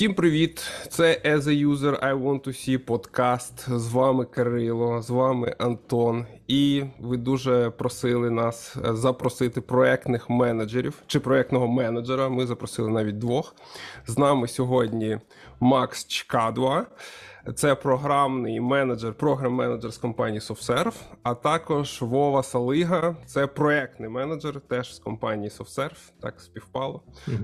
Всім привіт! Це As a User I Want to See подкаст. З вами Кирило, з вами Антон. І ви дуже просили нас е, запросити проектних менеджерів чи проектного менеджера. Ми запросили навіть двох. З нами сьогодні Макс Чкадва. Це програмний менеджер, програм-менеджер з компанії SoftServe, а також Вова Салига, це проектний менеджер, теж з компанії SoftServe. Так співпало.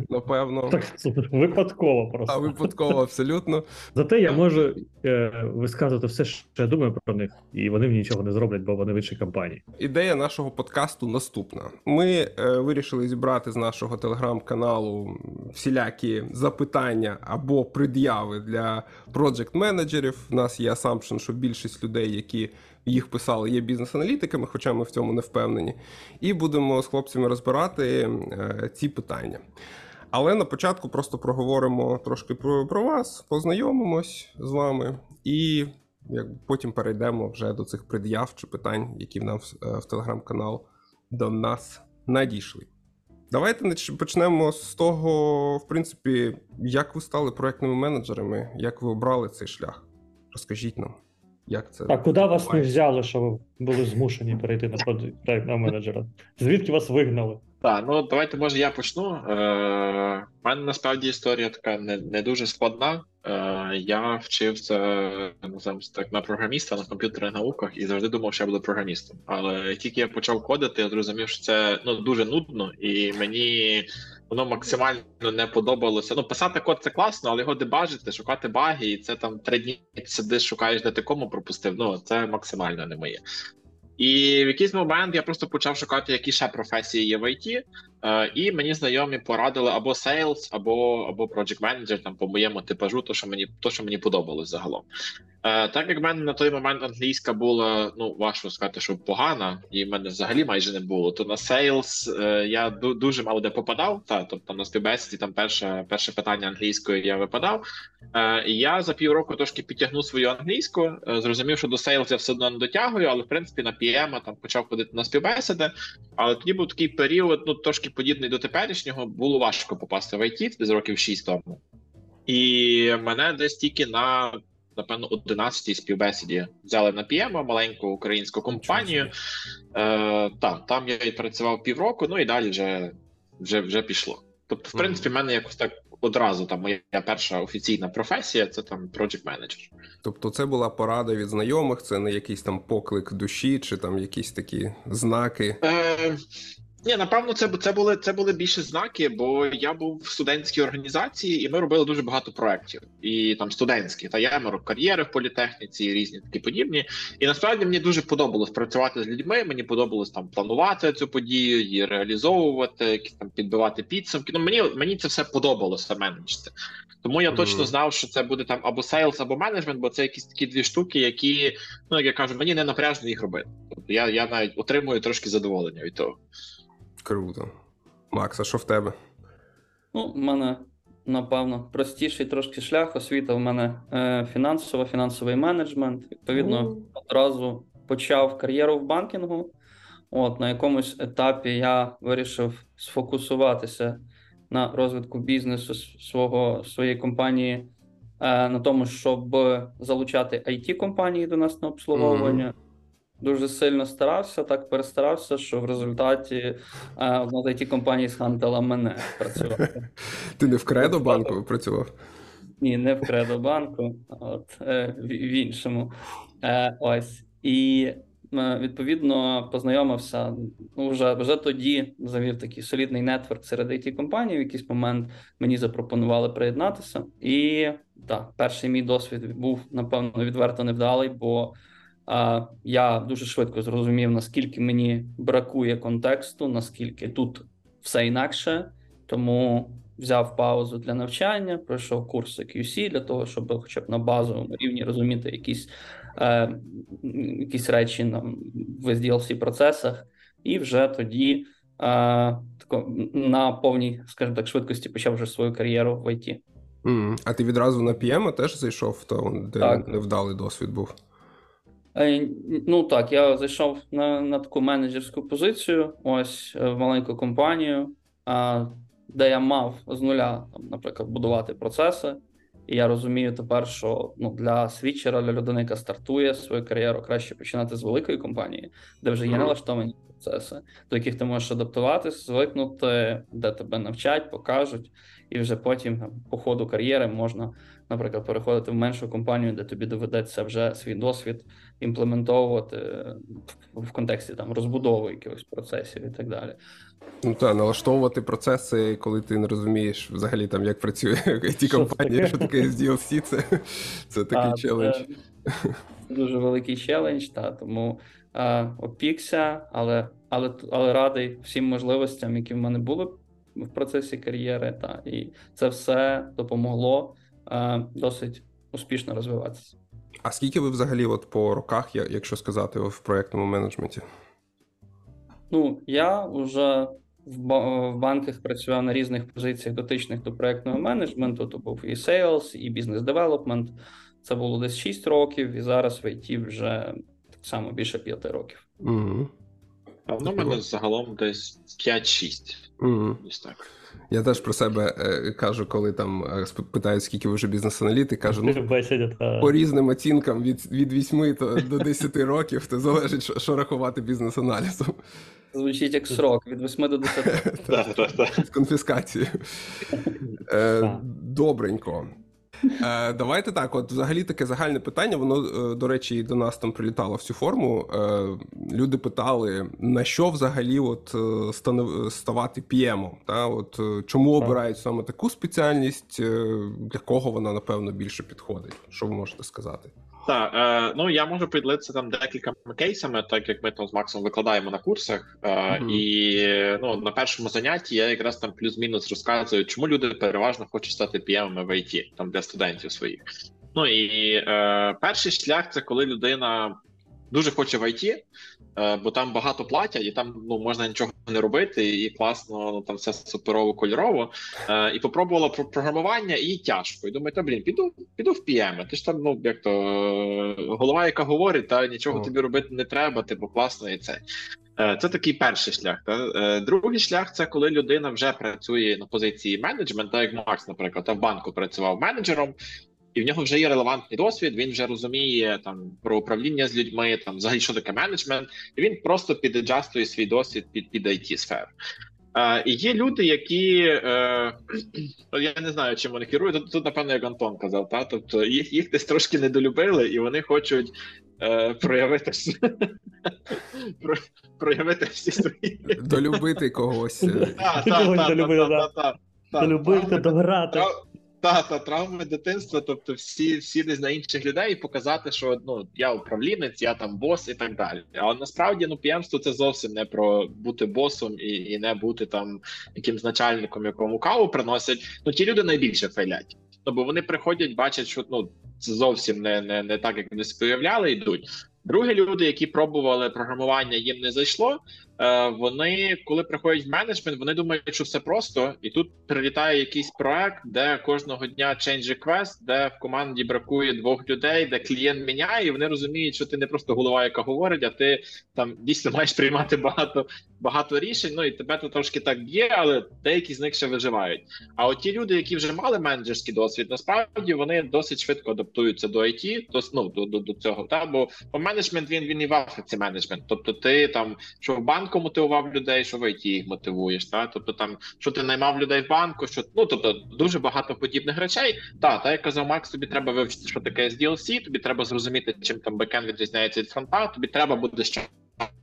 Напевно, так супер випадково просто а випадково абсолютно. Зате я можу е, висказувати все, що я думаю про них, і вони мені нічого не зроблять, бо вони в іншій компанії. Ідея нашого подкасту наступна: ми е, вирішили зібрати з нашого телеграм-каналу всілякі запитання або пред'яви для проджект менеджерів менеджерів. У нас є асампшн, що більшість людей, які їх писали, є бізнес-аналітиками, хоча ми в цьому не впевнені. І будемо з хлопцями розбирати е, ці питання. Але на початку просто проговоримо трошки про, про вас, познайомимось з вами і як, потім перейдемо вже до цих пред'яв чи питань, які в нас в, в телеграм-канал до нас надійшли. Давайте почнемо з того, в принципі, як ви стали проектними менеджерами, як ви обрали цей шлях. Розкажіть нам, як це. А куди вас не взяли, що ви були змушені перейти на проектного менеджера? Звідки вас вигнали? Так, ну давайте може я почну. Е, У мене насправді історія така не не дуже складна. Е, Я вчився називаємо так на програміста на комп'ютерних науках і завжди думав, що я буду програмістом. Але тільки я почав кодити, я зрозумів, що це ну дуже нудно, і мені воно максимально не подобалося. Ну, писати код це класно, але його дебажити, шукати баги, і це там три дні сидиш, шукаєш, де ти кому пропустив. Ну це максимально не моє. І в якийсь момент я просто почав шукати, які ще професії є в е, і мені знайомі порадили або sales, або або project manager, там по моєму типажу, то що мені то, що мені подобалось загалом. Е, Так як в мене на той момент англійська була, ну важко сказати, що погана, і в мене взагалі майже не було. То на sales е, я дуже мало де попадав. Та тобто на співбесіді там перше перше питання англійською я випадав. Е, І я за півроку трошки підтягнув свою англійську. Е, зрозумів, що до sales я все одно не дотягую, але в принципі на PM там почав ходити на співбесіди. Але тоді був такий період, ну трошки подібний до теперішнього, було важко попасти в IT, десь років 6 тому. І мене десь тільки на напевно 11-й співбесіді взяли на PM, маленьку українську компанію. Е, Так, там я відпрацював півроку, ну і далі вже вже, вже пішло. Тобто, в принципі, в мене якось так одразу там моя перша офіційна професія це там project manager. Тобто, це була порада від знайомих, це не якийсь там поклик душі, чи там якісь такі знаки. Е, ні, напевно, це це були це були більше знаки, бо я був в студентській організації, і ми робили дуже багато проєктів. І там студентські там ярмарки кар'єри в політехніці, різні такі подібні. І насправді мені дуже подобалось працювати з людьми. Мені подобалось там планувати цю подію, її реалізовувати, якісь там підбивати підсумки. Ну мені мені це все подобалося менеджити. Тому я мм точно знав, що це буде там або sales, або менеджмент, бо це якісь такі дві штуки, які ну як я кажу, мені не напряжно їх робити. Тобто я, я навіть отримую трошки задоволення від того. Круто. Макс, а що в тебе? Ну, в мене, напевно, простіший трошки шлях. Освіта в мене е, фінансова, фінансовий менеджмент. Відповідно, mm. одразу почав кар'єру в банкінгу. От На якомусь етапі я вирішив сфокусуватися на розвитку бізнесу свого своєї компанії, е, на тому, щоб залучати it компанії до нас на обслуговування. Mm дуже сильно старався, так перестарався, що в результаті е, одна з it компаній схантила мене працювати. Ти не в кредо банку працював? Ні, не в кредо банку, от е, в, в іншому. Е, Ось і. Відповідно, познайомився ну, вже вже тоді завів такий солідний нетворк серед it компаній. В якийсь момент мені запропонували приєднатися, і так, перший мій досвід був напевно відверто невдалий, бо я дуже швидко зрозумів, наскільки мені бракує контексту, наскільки тут все інакше, тому взяв паузу для навчання, пройшов курси QC для того, щоб хоча б на базовому рівні розуміти якісь е, якісь речі на в SDLC процесах, і вже тоді е, тако, на повній, скажімо так, швидкості почав вже свою кар'єру в IT. Mm. А ти відразу на PM теж зайшов, то де так. невдалий досвід був? Е, ну так, я зайшов на на таку менеджерську позицію, ось е, в маленьку компанію, де я мав з нуля, там, наприклад, будувати процеси, І я розумію тепер, що ну для свідчера, для людини, яка стартує свою кар'єру, краще починати з великої компанії, де вже є налаштовані процеси, до яких ти можеш адаптуватись, звикнути, де тебе навчать, покажуть, і вже потім там, по ходу кар'єри можна, наприклад, переходити в меншу компанію, де тобі доведеться вже свій досвід імплементовувати е, в контексті там розбудови якихось процесів і так далі. Ну так, налаштовувати процеси, коли ти не розумієш взагалі там, як працює it компанія, що таке SDLC, це, це такий Та, челендж. Це дуже великий челендж, та тому е, опікся, але, але, але радий всім можливостям, які в мене були в процесі кар'єри. Та, і це все допомогло е, досить успішно розвиватися. А скільки ви взагалі от по роках, якщо сказати, в проєктному менеджменті? Ну, я вже в, банках працював на різних позиціях дотичних до проектного менеджменту. То був і sales, і бізнес девелопмент. Це було десь 6 років, і зараз в IT вже так само більше 5 років. Угу. А воно в мене загалом десь 5-6. Угу. Ось так. Я теж про себе е, кажу, коли там е, питають, скільки ви вже бізнес-аналітик, кажу, ну по різним оцінкам від, від 8 то, до 10 років, то залежить, що, що рахувати бізнес-аналізом Звучить як срок від 8 до 10. років. так, так. з конфіскацією. Добренько. Е, давайте так, от взагалі таке загальне питання. Воно, е, до речі, і до нас там прилітало в цю форму. Е, люди питали, на що взагалі от е, стане- ставати PM-ом? Та? От, е, чому обирають саме таку спеціальність, е, для кого вона, напевно, більше підходить? Що ви можете сказати? Так, е, ну я можу поділитися там декількома кейсами, так як ми там з Максом викладаємо на курсах. Е, Мгм. І ну, на першому занятті я якраз там плюс-мінус розказую, чому люди переважно хочуть стати PM в IT, там для студентів своїх. Ну і е, перший шлях це коли людина дуже хоче в IT, е, бо там багато платять, і там ну можна нічого не робити, і класно, ну там все суперово кольорово. Е, і попробувала про програмування, і тяжко. І думаю, та блін, піду, піду в PM. Ти ж там, ну як то е, голова, яка говорить, та нічого О. тобі робити не треба, типу класно і це. Це такий перший шлях. Та? Другий шлях це коли людина вже працює на позиції менеджмента, як Макс, наприклад, та в банку працював менеджером, і в нього вже є релевантний досвід. Він вже розуміє там про управління з людьми, там взагалі що таке менеджмент, і він просто підаджастує свій досвід під під it сферу. Е, і є люди, які е, ну, я не знаю, чим вони керують. Тут, тут напевно, як Антон казав, та тобто їх, їх десь трошки недолюбили, і вони хочуть е, проявити проявити всі свої Долюбити когось. Долюбити, дограти. Та, та, травми дитинства, тобто всі, всі десь на інших людей і показати, що ну я управлінець, я там бос і так далі. Але насправді ну п'ємство це зовсім не про бути босом і, і не бути там якимсь начальником, якому каву приносять. Ну ті люди найбільше фейлять. Ну бо вони приходять, бачать, що ну це зовсім не, не, не так, як вони собі уявляли, йдуть. Другі люди, які пробували програмування, їм не зайшло. Е, вони, коли приходять в менеджмент, вони думають, що все просто, і тут прилітає якийсь проект, де кожного дня change request, де в команді бракує двох людей, де клієнт міняє, і вони розуміють, що ти не просто голова, яка говорить, а ти там дійсно маєш приймати багато багато рішень. Ну і тебе то трошки так б'є, але деякі з них ще виживають. А от ті люди, які вже мали менеджерський досвід, насправді вони досить швидко адаптуються до IT, до, ну, до, до, до цього. Та бо бо менеджмент він він і в Африці менеджмент. Тобто, ти там що в банку мотивував людей, що в IT їх мотивуєш. Та тобто, там що ти наймав людей в банку, що ну тобто дуже багато подібних речей. Та та як казав Макс, тобі треба вивчити, що таке SDLC, тобі треба зрозуміти, чим там бекенд відрізняється від фронта. Тобі треба буде з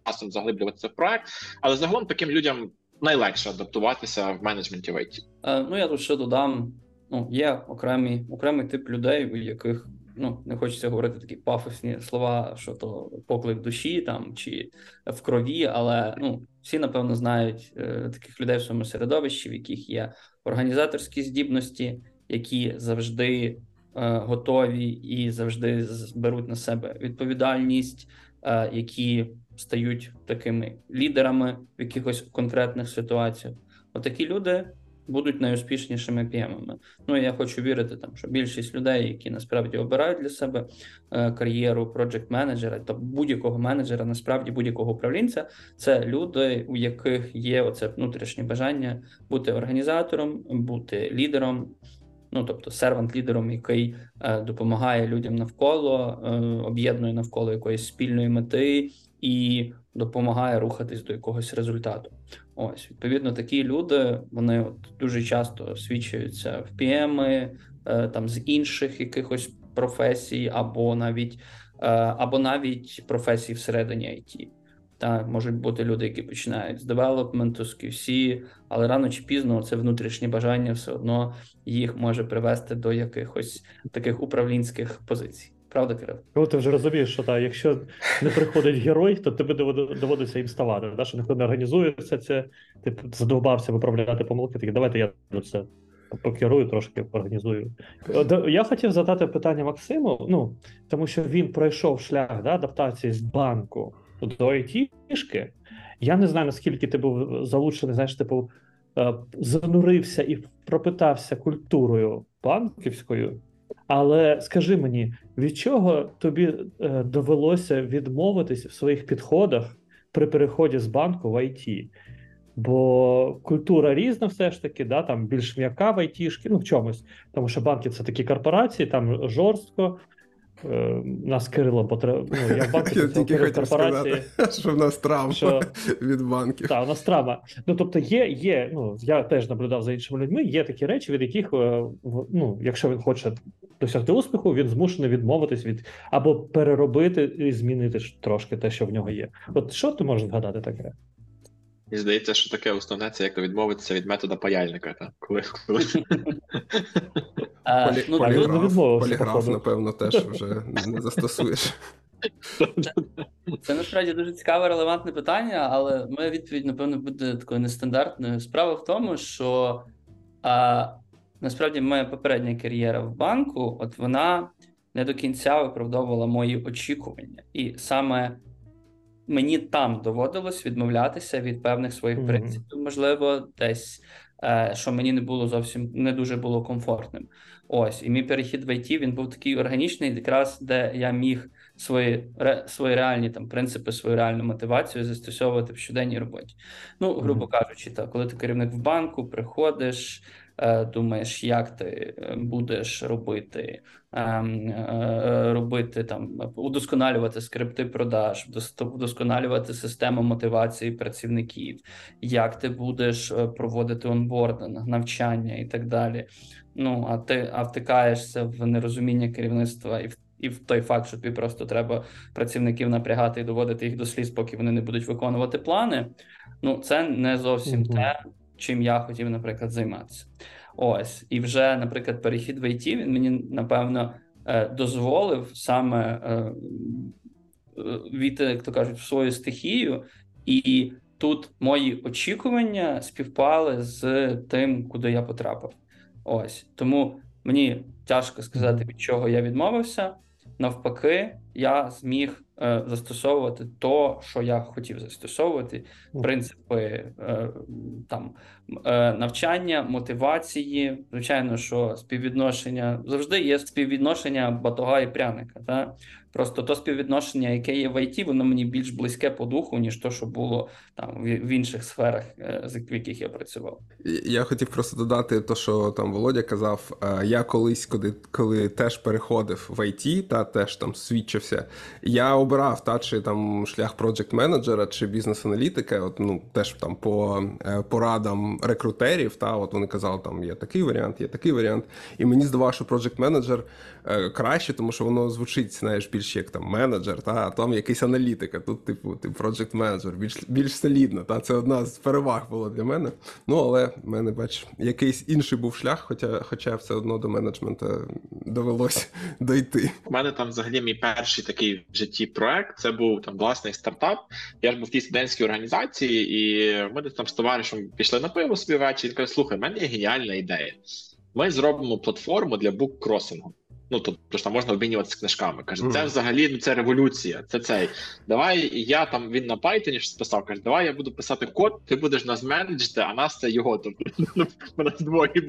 часом заглиблюватися в проект, але загалом таким людям найлегше адаптуватися в менеджменті в IT. Е, Ну, я тут ще додам: ну, є окремі, окремий тип людей, у яких ну, не хочеться говорити такі пафосні слова, що то поклик душі там чи в крові, але ну, всі, напевно, знають е, таких людей в своєму середовищі, в яких є організаторські здібності, які завжди е, готові і завжди беруть на себе відповідальність, е, які стають такими лідерами в якихось конкретних ситуаціях. Отакі люди будуть найуспішнішими п'ємами. Ну я хочу вірити, там, що більшість людей, які насправді обирають для себе е, кар'єру проджект менеджера та будь-якого менеджера, насправді будь-якого управлінця, це люди, у яких є оце внутрішнє бажання бути організатором, бути лідером. Ну тобто сервант лідером, який е, допомагає людям навколо, е, об'єднує навколо якоїсь спільної мети і допомагає рухатись до якогось результату. Ось відповідно, такі люди вони от дуже часто свідчуються в PM, е, там з інших якихось професій, або навіть е, або навіть професій всередині IT. Так, можуть бути люди, які починають з девелопменту, з QC, але рано чи пізно це внутрішнє бажання все одно їх може привести до якихось таких управлінських позицій. Правда, Кирил? Коли ти вже розумієш, що та, якщо не приходить герой, то тобі доводиться їм ставати. Да? Що ніхто не організує все це, ти задовбався виправляти помилки, такі давайте я це покерую, трошки організую. Я хотів задати питання Максиму, ну, тому що він пройшов шлях да, адаптації з банку до айтішки. Я не знаю, наскільки ти був залучений, знаєш, типу, е, занурився і пропитався культурою банківською. Але скажи мені, від чого тобі е, довелося відмовитись в своїх підходах при переході з банку в IT? Бо культура різна, все ж таки, да, там більш м'яка в айтішки, ну в чомусь. Тому що банки це такі корпорації, там жорстко. Е, нас Кирило потре... ну, я в банку Я тільки хотів корпорації. сказати, що в нас травма Що- від банків. Так, у нас травма. Ну тобто, є, є. Ну я теж наблюдав за іншими людьми. Є такі речі, від яких е, ну, якщо він хоче досягти успіху, він змушений відмовитись від або переробити і змінити трошки те, що в нього є. От що ти можеш згадати таке? І здається, що таке основне це як відмовитися від метода паяльника. Та? Коли, коли... Полі... ну, поліграф, поліграф, напевно, теж вже не застосуєш. Це насправді дуже цікаве, релевантне питання, але моя відповідь, напевно, буде такою нестандартною. Справа в тому, що а, насправді моя попередня кар'єра в банку, от вона не до кінця виправдовувала мої очікування. І саме мені там доводилось відмовлятися від певних своїх Мгм. принципів, можливо, десь. е, Що мені не було зовсім не дуже було комфортним. Ось, і мій перехід в IT, він був такий органічний, якраз де я міг свої ре, свої реальні там принципи, свою реальну мотивацію застосовувати в щоденній роботі. Ну, грубо кажучи, так, коли ти керівник в банку, приходиш, е, думаєш, як ти е, будеш робити, робити там, удосконалювати скрипти продаж, вдосконалювати систему мотивації працівників, як ти будеш е, проводити онбординг, навчання і так далі. Ну, а ти а втикаєшся в нерозуміння керівництва і в і в той факт, що тобі просто треба працівників напрягати і доводити їх до сліз, поки вони не будуть виконувати плани. Ну, це не зовсім те, чим я хотів, наприклад, займатися. Ось, і вже, наприклад, перехід в IT, він мені напевно е, дозволив саме е, е, війти, як то кажуть, в свою стихію, і тут мої очікування співпали з тим, куди я потрапив. Ось тому мені тяжко сказати, від чого я відмовився. Навпаки, я зміг застосовувати то, що я хотів застосовувати, принципи е, там е, навчання, мотивації. Звичайно, що співвідношення завжди є співвідношення батога і пряника. Та? Просто то співвідношення, яке є в IT, воно мені більш близьке по духу, ніж то, що було там в інших сферах, е, в яких я працював. Я хотів просто додати те, що там Володя казав. Е, Я колись, коли, коли теж переходив в IT, та теж там свідчився, я обирав та чи там шлях проджект менеджера чи бізнес-аналітика. От ну теж там по е, порадам рекрутерів. Та от вони казали, там є такий варіант, є такий варіант. І мені здавалося, що проджект менеджер краще, тому що воно звучить, знаєш, більш як там менеджер, та а там якийсь аналітика. Тут, типу, ти проджект менеджер, більш більш солідно. Та це одна з переваг було для мене. Ну але в мене, бач, якийсь інший був шлях, хоча, хоча все одно до менеджменту довелося дойти. У мене там взагалі мій перший такий в житті проект. Це був там власний стартап. Я ж був в тій студентській організації, і ми десь там з товаришем пішли на пиво собі ввечері. Каже, слухай, в мене є геніальна ідея. Ми зробимо платформу для буккросингу. Ну тобто ж там можна обмінюватися книжками. Каже, це взагалі ну це революція. Це цей. Давай я там він на Python щось писав. Каже, давай я буду писати код, ти будеш нас менеджити, а нас це його. Тобто нас двоє.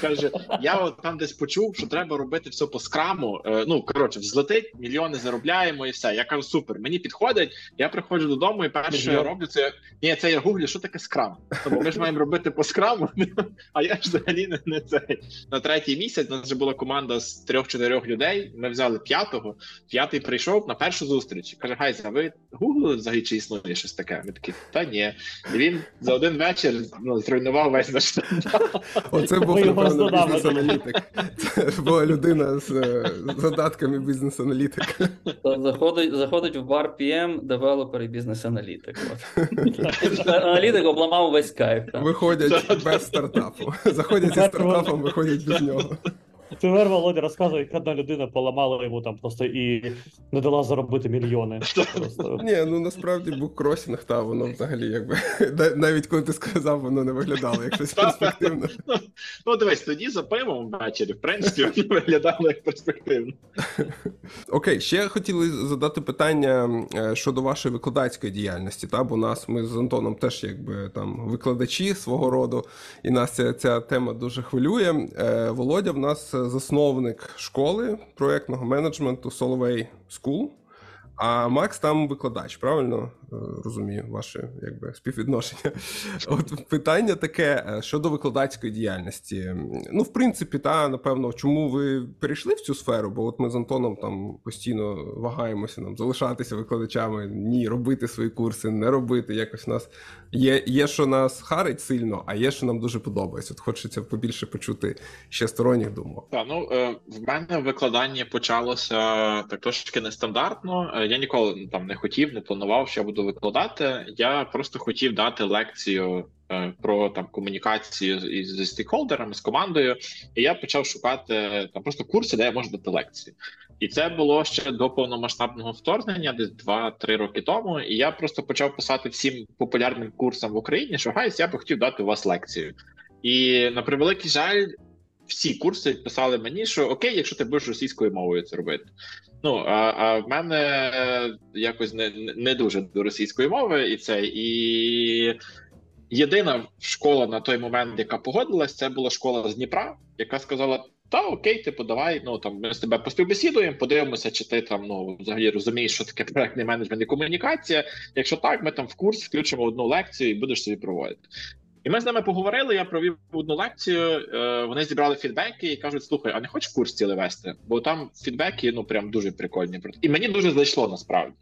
Каже, я от там десь почув, що треба робити все по скраму. Е, ну коротше, взлетить, мільйони заробляємо і все. Я кажу, супер, мені підходить. Я приходжу додому, і перше, що я роблю, це ні, це я гуглю, що таке скрам. Тому ми ж маємо робити по скраму, а я ж взагалі не, не цей. На третій місяць у нас вже була команда з трьох-чотирьох людей. Ми взяли п'ятого. П'ятий прийшов на першу зустріч. Каже: Гайз, ви гуглили взагалі, чи існує щось таке? Ми такі, та ні. І він за один вечір ну, зруйнував весь наш стартап. Оце був напевно бізнес-аналітик. Це була людина з е, задатками бізнес-аналітика. Заходить, заходить в бар PM, девелопер і бізнес-аналітик. Аналітик обламав весь кайф. Виходять без стартапу. Заходять зі стартапом, виходять без нього. Тепер Володя розказує, як одна людина поламала йому там просто і не дала заробити мільйони. Ні, ну насправді буккросінг, та воно взагалі якби навіть коли ти сказав, воно не виглядало як щось перспективне. Ну, дивись, тоді за пивом ввечері, в принципі, виглядало як перспективно. Окей, ще хотіли задати питання е, щодо вашої викладацької діяльності. Та бо нас ми з Антоном теж якби там викладачі свого роду, і нас ця, ця тема дуже хвилює. Е, Володя в нас засновник школи проєктного менеджменту Solway School. А Макс там викладач, правильно розумію ваше якби співвідношення. От питання таке е, щодо викладацької діяльності. Ну, в принципі, та напевно, чому ви перейшли в цю сферу? Бо от ми з Антоном там постійно вагаємося нам залишатися викладачами, ні, робити свої курси, не робити. Якось нас є, є, що нас харить сильно, а є, що нам дуже подобається. От хочеться побільше почути ще сторонніх думок. Так, ну е, в мене викладання почалося так трошки нестандартно. Е, Я ніколи ну, там не хотів, не планував, що я буду викладати. Я просто хотів дати лекцію е, про там комунікацію зі стейкхолдерами, з командою. І я почав шукати там просто курси, де я можу дати лекції. І це було ще до повномасштабного вторгнення, десь 2-3 роки тому. І я просто почав писати всім популярним курсам в Україні, що guys, я би хотів дати у вас лекцію. І на превеликий жаль, всі курси писали мені, що окей, якщо ти будеш російською мовою це робити. Ну а, а в мене е, якось не, не- дуже до російської мови, і це і єдина школа на той момент, яка погодилась, це була школа з Дніпра, яка сказала: Та окей, типу, давай, ну там ми з тебе поспівбесідуємо, подивимося, чи ти там ну взагалі розумієш, що таке проектний менеджмент і комунікація. Якщо так, ми там в курс включимо одну лекцію і будеш собі проводити. І ми з ними поговорили. Я провів одну лекцію. Е, вони зібрали фідбеки і кажуть: слухай, а не хочеш курс цілий вести? Бо там фідбеки ну прям дуже прикольні. І мені дуже зайшло насправді.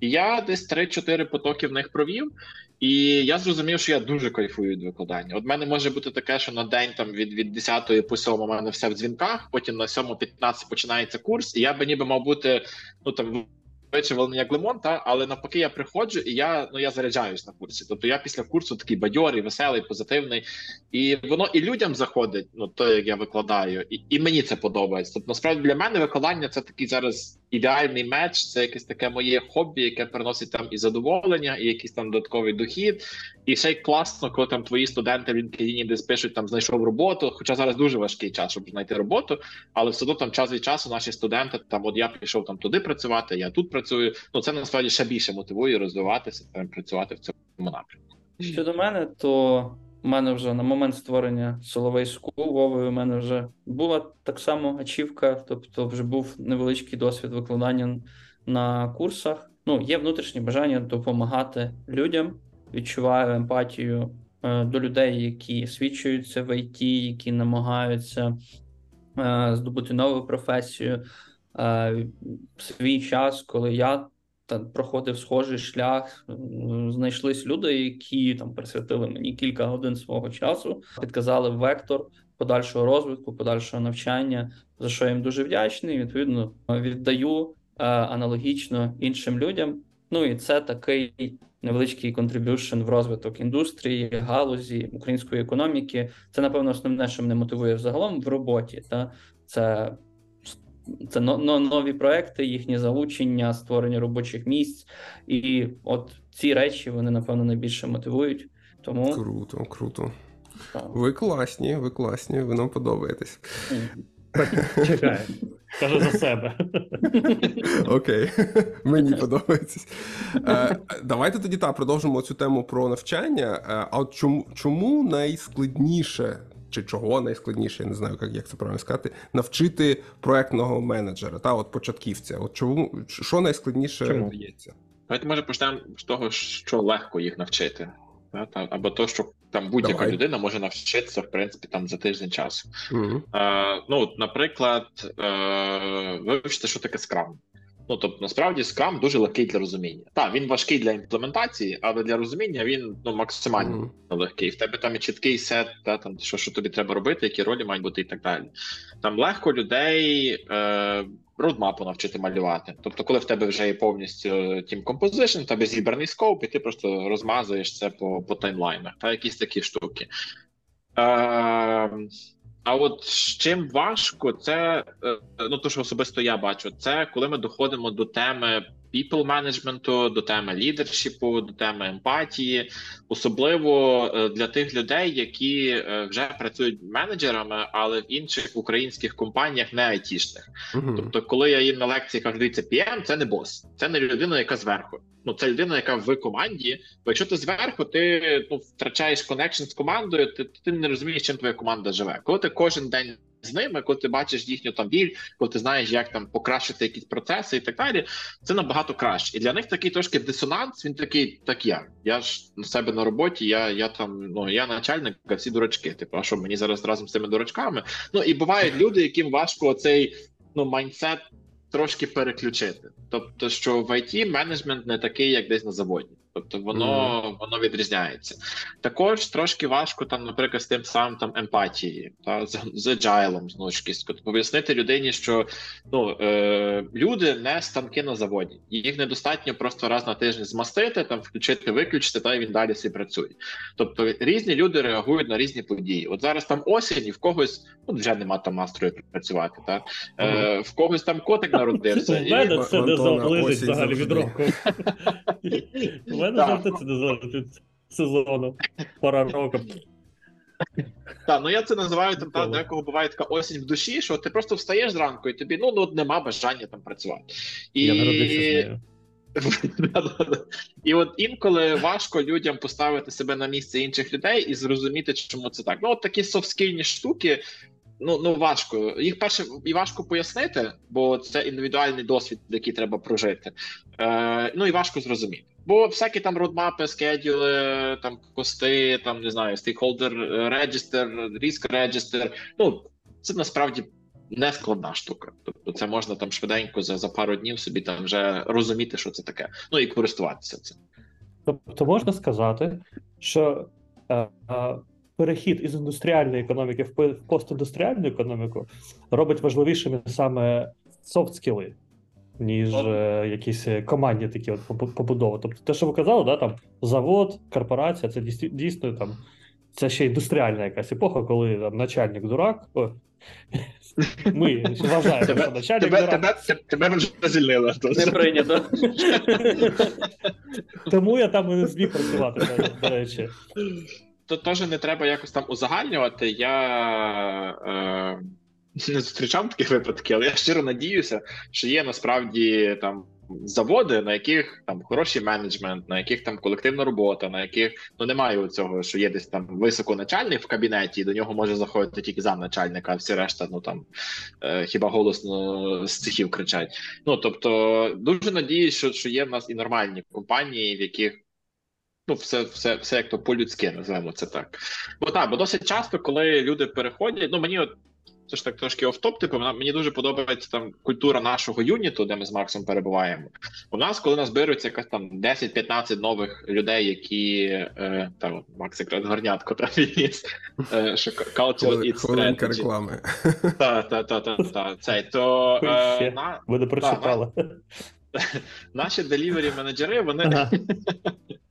І я десь 3-4 потоки в них провів. І я зрозумів, що я дуже кайфую від викладання. От мене може бути таке, що на день там від, від 10 по 7 у мене все в дзвінках, потім на 7.15 починається курс, і я би ніби мав бути ну там вичавлений як лимон, та але навпаки, я приходжу і я ну я заряджаюсь на курсі. Тобто я після курсу такий бадьорий, веселий, позитивний, і воно і людям заходить, ну то як я викладаю, і, і мені це подобається. Тобто, насправді для мене викладання це такий зараз ідеальний меч, це якесь таке моє хобі, яке приносить там і задоволення, і якийсь там додатковий дохід. І ще й класно, коли там твої студенти в LinkedIn десь пишуть, там знайшов роботу. Хоча зараз дуже важкий час, щоб знайти роботу, але все одно там час від часу наші студенти там, от я пішов там туди працювати, я тут працюю. Ну це насправді ще більше мотивує розвиватися, там, працювати в цьому напрямку. Щодо мене, то в мене вже на момент створення Soloway School Вовою, у мене вже була так само ачівка, тобто вже був невеличкий досвід викладання на курсах. Ну, є внутрішнє бажання допомагати людям, відчуваю емпатію е, до людей, які свідчуються в ІТ, які намагаються е, здобути нову професію. Е, свій час, коли я та проходив схожий шлях. Знайшлись люди, які там присвятили мені кілька годин свого часу, підказали вектор подальшого розвитку, подальшого навчання, за що я їм дуже вдячний. Відповідно, віддаю е, аналогічно іншим людям. Ну і це такий невеличкий contribution в розвиток індустрії, галузі української економіки. Це напевно основне, що мене мотивує взагалом в роботі. Та це це но- но- нові проекти, їхнє залучення, створення робочих місць, і от ці речі вони напевно найбільше мотивують. Тому Круто, круто. так. Ви класні, ви класні, ви нам подобаєтесь. Чекай. Каже за себе. Окей, мені подобається. Е, Давайте тоді так, продовжимо цю тему про навчання. Е, А от чому, чому найскладніше, чи чого найскладніше, я не знаю, як, як це правильно сказати, навчити проектного менеджера, та от початківця? От чому що найскладніше Чому? дається? Давайте може почнемо з того, що легко їх навчити. Та, або то, що там будь-яка Давай. людина може навчитися, в принципі, там за тиждень часу. Мгм. Е, ну, наприклад, е, вивчити, що таке Scrum. Ну, тобто, насправді, Scrum дуже легкий для розуміння. Так, він важкий для імплементації, але для розуміння він ну, максимально Мгм. легкий. В тебе там є чіткий сет, та, там, що, що тобі треба робити, які ролі мають бути і так далі. Там легко людей е, родмапу навчити малювати. Тобто, коли в тебе вже є повністю Team Composition, в тебе зібраний скоп, і ти просто розмазуєш це по, по таймлайнах, та якісь такі штуки. Е, а от з чим важко, це е, ну то, що особисто я бачу, це коли ми доходимо до теми people менеджменту, до теми лідершіпу, до теми емпатії, особливо е, для тих людей, які е, вже працюють менеджерами, але в інших українських компаніях не айтішних. Мгм. Тобто, коли я їм на лекції кажу, дивіться, PM – це не бос, це не людина, яка зверху. Ну, це людина, яка в команді. Бо якщо ти зверху, ти ну, втрачаєш connection з командою, ти, ти не розумієш, чим твоя команда живе. Коли ти кожен день з ними, коли ти бачиш їхню там біль, коли ти знаєш, як там покращити якісь процеси і так далі, це набагато краще. І для них такий трошки дисонанс. Він такий, так я. Я ж на себе на роботі, я, я там, ну я начальник, а всі дурачки. Типу, а що мені зараз разом з цими дурачками? Ну і бувають люди, яким важко цей ну майндсет трошки переключити. Тобто, що в IT менеджмент не такий, як десь на заводі. Тобто воно воно відрізняється. Також трошки важко там, наприклад, з тим самим там емпатії, та з, з agile, знову ж тобто пояснити людині, що ну е, люди не станки на заводі, їх недостатньо просто раз на тиждень змастити, там включити, виключити, та й він далі собі працює. Тобто різні люди реагують на різні події. От зараз там осінь, і в когось ну, вже нема там настрою працювати. Та е, в когось там котик народився. І це залежить взагалі від року. У мене Так. завжди це не залежить сезону. Пора року. Так, ну я це називаю там та декого буває така осінь в душі, що ти просто встаєш зранку, і тобі ну, ну нема бажання там працювати. І... Я народився з нею. І от інколи важко людям поставити себе на місце інших людей і зрозуміти, чому це так. Ну, от такі софтскільні штуки. Ну, ну важко. Їх перше і важко пояснити, бо це індивідуальний досвід, який треба прожити. Е, ну і важко зрозуміти. Бо всякі там родмапи, скедюли, там кости, там не знаю, stakeholder register, risk register, Ну це насправді не складна штука. Тобто, це можна там швиденько за, за пару днів собі там вже розуміти, що це таке. Ну і користуватися цим. Тобто можна сказати, що е, е, перехід із індустріальної економіки в постіндустріальну економіку робить важливішими саме софт-скіли, ніж е, якісь е, командні такі от побудови. Тобто, те, що ви казали, да, там завод, корпорація, це дійсно, дійсно там. Це ще індустріальна якась епоха, коли там начальник дурак. О, ми вважаємо, що начальник Тебе, дурак. тебе, тебе, тебе вже звільнили. Не прийнято. Тому я там і не зміг працювати, до- до речі. то теж не треба якось там узагальнювати. Я е, не зустрічав таких випадків, але я щиро надіюся, що є насправді там. Заводи, на яких там хороший менеджмент, на яких там колективна робота, на яких ну немає цього, що є десь там високоначальник в кабінеті, і до нього може заходити тільки замначальника, а всі решта, ну там е, хіба голосно з цехів кричать. Ну тобто, дуже надіюсь, що, що є в нас і нормальні компанії, в яких Ну, все, все, все як то по-людськи, називаємо це так. Бо так, бо досить часто, коли люди переходять, ну мені от це ж так трошки офтоп, типу, мені дуже подобається там культура нашого юніту, де ми з Максом перебуваємо. У нас, коли нас беруться якась там 10-15 нових людей, які е, там Макс якраз горнятко там відніс, е, що culture eats Хвилинка реклами. Та, та, та, та, та, цей, то е, на, Ви не прочитали. наші делівері менеджери, вони Ага.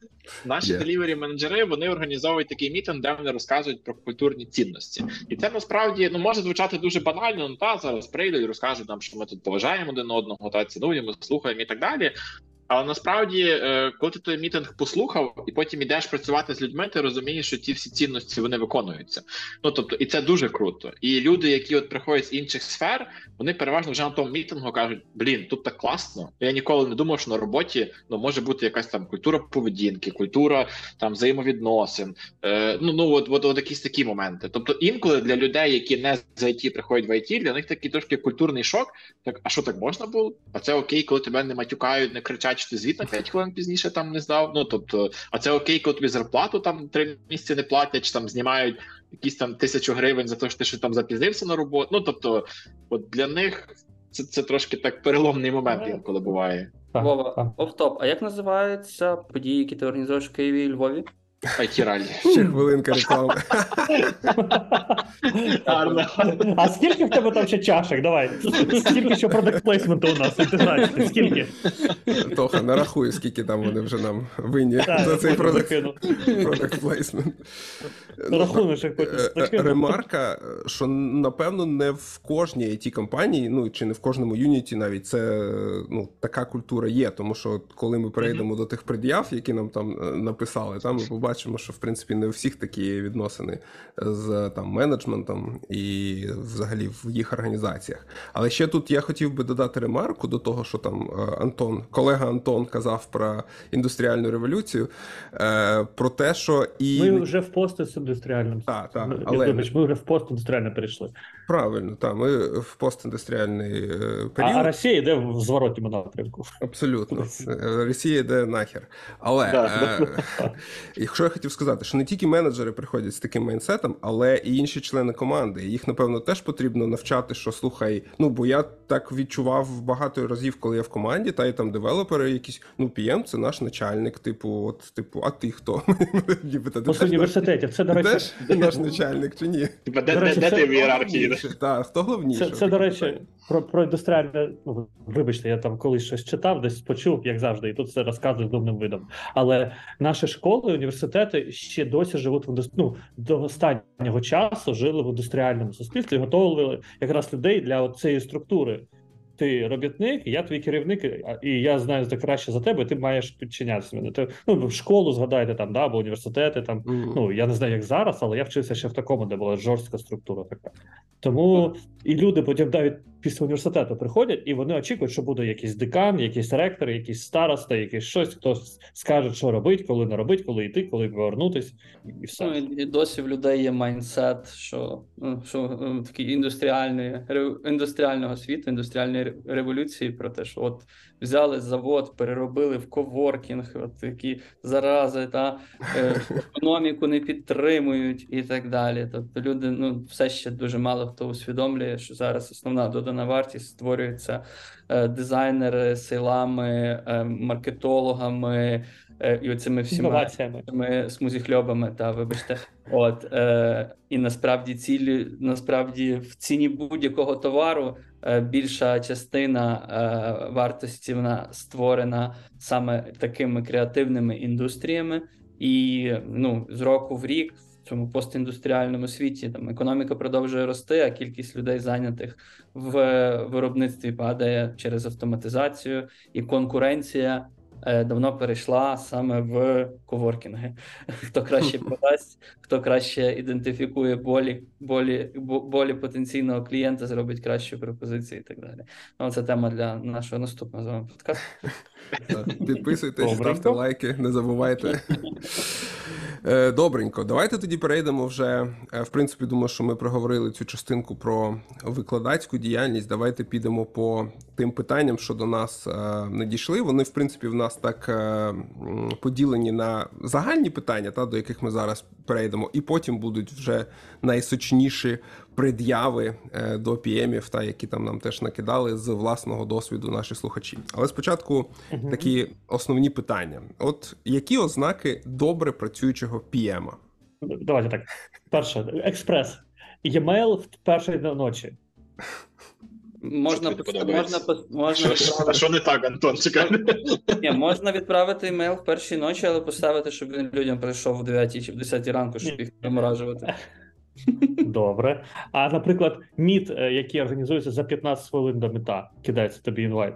Наші делівері менеджери вони організовують такий мітинг, де вони розказують про культурні цінності, і це насправді ну може звучати дуже банально. Ну та зараз прийдуть, розкажуть нам, що ми тут поважаємо один одного, та цінуємо, слухаємо і так далі. Але насправді, е, коли ти той мітинг послухав, і потім йдеш працювати з людьми, ти розумієш, що ті всі цінності вони виконуються. Ну тобто, і це дуже круто. І люди, які от приходять з інших сфер, вони переважно вже на тому мітингу кажуть: блін, тут так класно. Я ніколи не думав, що на роботі ну може бути якась там культура поведінки, культура там взаємовідносин. Е, Ну ну от, от, от якісь такі моменти. Тобто, інколи для людей, які не з IT приходять в IT, для них такий трошки культурний шок. Так, а що так можна було? А це окей, коли тебе не матюкають, не кричать, що ти звіт на 5 хвилин пізніше там не здав. Ну тобто, а це окей, коли тобі зарплату там три місяці не платять, чи там знімають якісь там тисячу гривень за те, що ти ще там запізнився на роботу. Ну тобто, от для них це, це трошки так переломний момент інколи буває. Вова, офтоп. А як називаються події, які ти організуєш в Києві і Львові? It ралі. Ще хвилинка реклами. Гарно. А скільки в тебе там ще чашек? Давай. Скільки ще продакт плейсменту у нас? Інтеграції? Скільки? Тоха, нарахую, скільки там вони вже нам винні за цей потім placement. Рахунок, як потім Е, е. Ремарка, що напевно не в кожній it компанії, ну чи не в кожному юніті навіть це ну така культура є. Тому що коли ми перейдемо до тих пред'яв, які нам там е, написали, там ми побачимо, що в принципі не у всіх такі відносини з там менеджментом і взагалі в їх організаціях. Але ще тут я хотів би додати ремарку до того, що там Антон, колега Антон казав про індустріальну революцію, про те, що і Ми вже в постіндустріальному. Так, так, але- Вибач, ми вже в постіндустріальне перейшли. Правильно, так, ми в постіндустріальний е, період. а Росія йде в зворотньому напрямку. Абсолютно. Е, Росія йде нахер. Але Да, е, якщо я хотів сказати, що не тільки менеджери приходять з таким майнсетом, але і інші члени команди. Їх, напевно, теж потрібно навчати, що слухай, ну бо я так відчував багато разів, коли я в команді, та й там девелопери якісь, ну, PM – це наш начальник, типу, от, типу, а ти хто? Ніби, та ти По університеті. Це, до наш- речі, наш начальник чи ні? Типа, де, До де, де ти в ієрархії? Так, хто головніше? Це, це до речі, про, про індустріальне. Ну, вибачте, я там колись щось читав, десь почув, як завжди, і тут це розказую з думним видом. Але наші школи, університети ще досі живуть в індустрі... ну, до останнього часу жили в індустріальному суспільстві, готували якраз людей для цієї структури. Ти робітник, я твій керівник, і я знаю це краще за тебе, ти маєш підчинятися мені. Ти, ну, в школу згадайте там, да, або університети там. Мгм. Ну, я не знаю, як зараз, але я вчився ще в такому, де була жорстка структура така. Тому і люди потім навіть після університету приходять, і вони очікують, що буде якийсь декан, якийсь ректор, якийсь староста, якийсь щось, хто скаже, що робить, коли не робить, коли йти, коли повернутись, і все. Ну, і досі в людей є майндсет, що, ну, що е, такий індустріальний, індустріального світу, індустріальної революції, про те, що от взяли завод, переробили в коворкінг, от такі зарази, та е, економіку не підтримують і так далі. Тобто люди ну, все ще дуже мало хто усвідомлює, що зараз основна додана вартість створюється е, дизайнери, сейлами, е, маркетологами і оцими всіма смузіхльобами, та вибачте. От е, і насправді цілі насправді в ціні будь-якого товару е, більша частина е, вартості вона створена саме такими креативними індустріями, і ну з року в рік. В цьому постіндустріальному світі там економіка продовжує рости, а кількість людей зайнятих в виробництві падає через автоматизацію, і конкуренція е, давно перейшла саме в коворкінги. Хто краще продасть, хто краще ідентифікує болі, болі, болі потенційного клієнта, зробить кращу пропозицію і так далі. Ну, це тема для нашого наступного з вами подкасту. Підписуйтесь, ставте лайки, не забувайте. Е, Добренько, давайте тоді перейдемо вже. е, В принципі, думаю, що ми проговорили цю частинку про викладацьку діяльність. Давайте підемо по тим питанням, що до нас е, надійшли. Вони, в принципі, в нас так поділені на загальні питання, та, до яких ми зараз перейдемо, і потім будуть вже найсочніші пред'яви е, до PM-ів, та які там нам теж накидали з власного досвіду наші слухачі. Але спочатку Мгм. такі основні питання: от які ознаки добре працюючого PM? Давайте так. Перше, експрес. E-mail в першій ночі. Можна можна можна Що, що, не так, Антон? Чекай. Ні, можна відправити імейл в першій ночі, але поставити, щоб він людям прийшов в 9 чи в 10 ранку, щоб їх не виморажувати. Добре. А наприклад, meet, е, який організується за 15 хвилин до meet а, кидається тобі invite.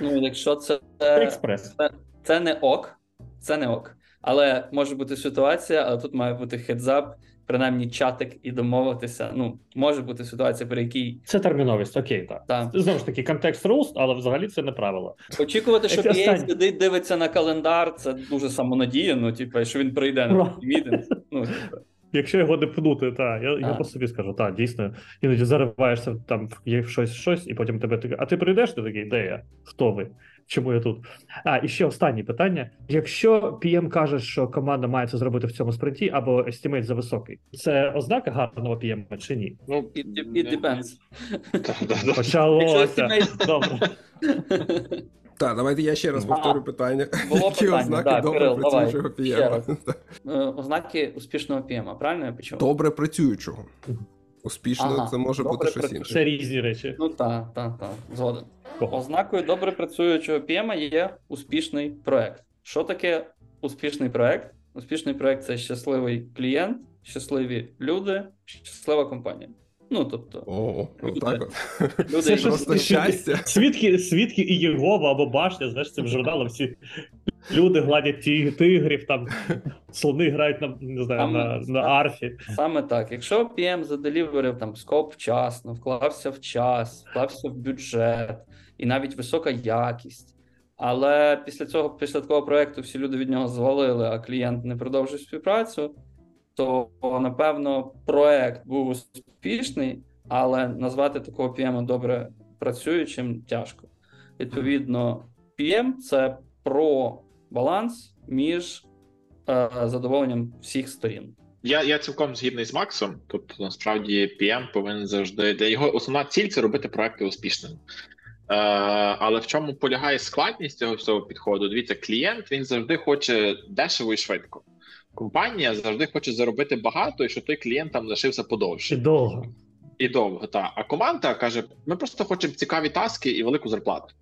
Ну, якщо це, Це експрес. це не ок, це не ок. Але може бути ситуація, але тут має бути хедзап, принаймні чатик і домовитися. Ну, може бути ситуація, при якій Це терміновість, окей, так. там Знову ж таки, контекст руст, але взагалі це не правило. очікувати, що Це PA сидить, дивиться на календар, це дуже самонадіяно, типу, що він прийде на мітинг. Ну, типу. Якщо його не пнути, так, я, я по собі скажу, так, дійсно, іноді зариваєшся там є щось, щось, і потім тебе таке, а ти прийдеш, ти такий, де я? Хто ви? Чому я тут? А, і ще останнє питання. Якщо PM каже, що команда має це зробити в цьому спринті, або естімейт за високий, це ознака гарного PM чи ні? Ну, It, it depends. Почалося. Добре. Так, давайте я ще раз повторю питання. Було Які питання, ознаки да, добре Кирил, давай, працюючого ще PM? раз. Е, Ознаки успішного PM, правильно я почув? Добре працюючого. Успішно Ага, це може бути щось працю- інше. Це різні речі. Ну так, так, так, згоден. Ознакою добре працюючого PM є успішний проект. Що таке успішний проект? Успішний проект це щасливий клієнт, щасливі люди, щаслива компанія. Ну тобто, О, Люди. от. люди, Це щось Просто щастя. Свідки, свідки і Єгова або башня, знаєш, цим журналом всі люди гладять ті- тигрів, там слони грають на не знаю, Там- на, на арфі. Саме так. Якщо PM заделіверив там скоп вчасно, вклався в час, вклався в бюджет і навіть висока якість. Але після цього, після такого проекту, всі люди від нього звалили, а клієнт не продовжив співпрацю, то напевно проект був успішний, але назвати такого PM добре працюючим тяжко. Відповідно, PM це про баланс між е, задоволенням всіх сторін. Я, я цілком згідний з Максом. Тобто, насправді, PM повинен завжди. Для його основна ціль це робити проекти успішними. Е, але в чому полягає складність цього всього підходу? Дивіться, клієнт він завжди хоче дешево і швидко. Компанія завжди хоче заробити багато, і щоб той клієнт там лишився подовше. подовше. довго. І довго, так. А команда каже: ми просто хочемо цікаві таски і велику зарплату.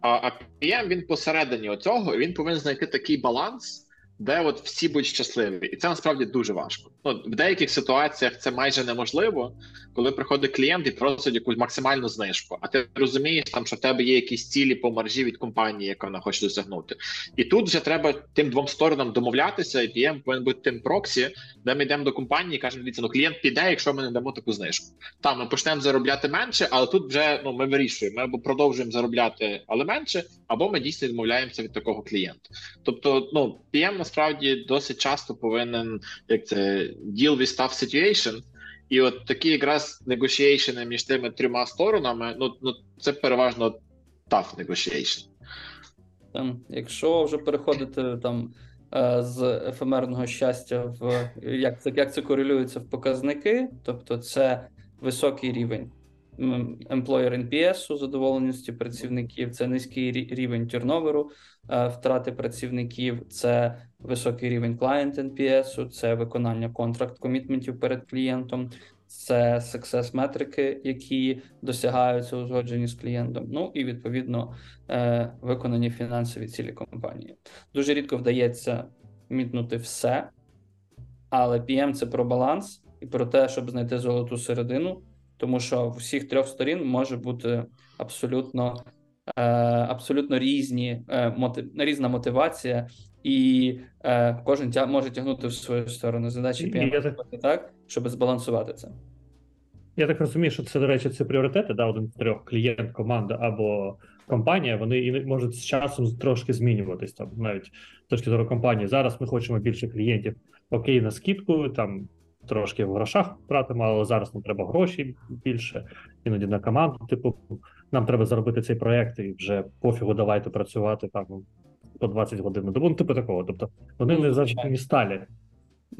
А, а PM він посередині оцього, і він повинен знайти такий баланс, де от всі будуть щасливі. І це насправді дуже важко. Ну, в деяких ситуаціях це майже неможливо, коли приходить клієнт і просить якусь максимальну знижку. А ти розумієш, там, що в тебе є якісь цілі по маржі від компанії, яка вона хоче досягнути. І тут вже треба тим двом сторонам домовлятися, і PM повинен бути тим проксі, де ми йдемо до компанії і кажемо, дивіться, ну клієнт піде, якщо ми не дамо таку знижку. Там ми почнемо заробляти менше, але тут вже ну ми вирішуємо. Ми або продовжуємо заробляти, але менше, або ми дійсно відмовляємося від такого клієнта. Тобто, ну PM насправді досить часто повинен як це deal with tough situation, і от такі якраз negotiation між тими трьома сторонами, ну ну це переважно tough negotiation. Там, якщо вже переходити там е, з ефемерного щастя в як це, як це корелюється в показники, тобто це високий рівень employer NPS, задоволеності працівників, це низький рівень турноверу, е, втрати працівників, це високий рівень client NPS, це виконання контракт комітментів перед клієнтом, це success метрики, які досягаються узгоджені з клієнтом. Ну і відповідно е, виконані фінансові цілі компанії. Дуже рідко вдається мітнути все, але PM це про баланс і про те, щоб знайти золоту середину, тому що в усіх трьох сторін може бути абсолютно, е, абсолютно різні е, різна мотивація, і е, кожен тя, може тягнути в свою сторону. Задача І PM так- так, щоб збалансувати це. Я так розумію, що це, до речі, це пріоритети, да, один з трьох клієнт, команда або компанія, вони можуть з часом трошки змінюватись там, навіть з точки зору компанії. Зараз ми хочемо більше клієнтів. Окей, на скидку, там трошки в грошах тратимо, але зараз нам треба гроші більше, іноді на команду. Типу, нам треба заробити цей проект і вже пофігу, давайте працювати там по 20 годин на добу. Ну, типу такого. Тобто вони Ну, не завжди не сталі.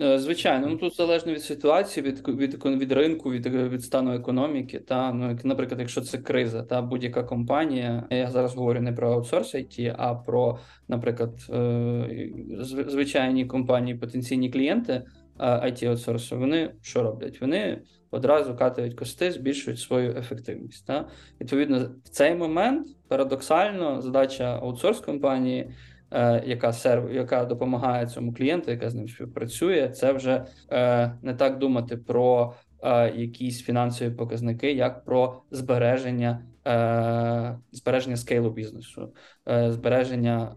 Е, Звичайно, ну тут залежно від ситуації, від, від, від ринку, від, від стану економіки. Та ну, як, наприклад, якщо це криза, та будь-яка компанія, я зараз говорю не про аутсорс IT, а про, наприклад, е, звичайні компанії, потенційні клієнти it аутсорсу, вони що роблять? Вони одразу катають кости, збільшують свою ефективність. Та? Відповідно, в цей момент парадоксально задача аутсорс компанії е, яка серв, яка допомагає цьому клієнту, яка з ним співпрацює, це вже е, не так думати про е, якісь фінансові показники, як про збереження, е, збереження скейлу бізнесу, е, збереження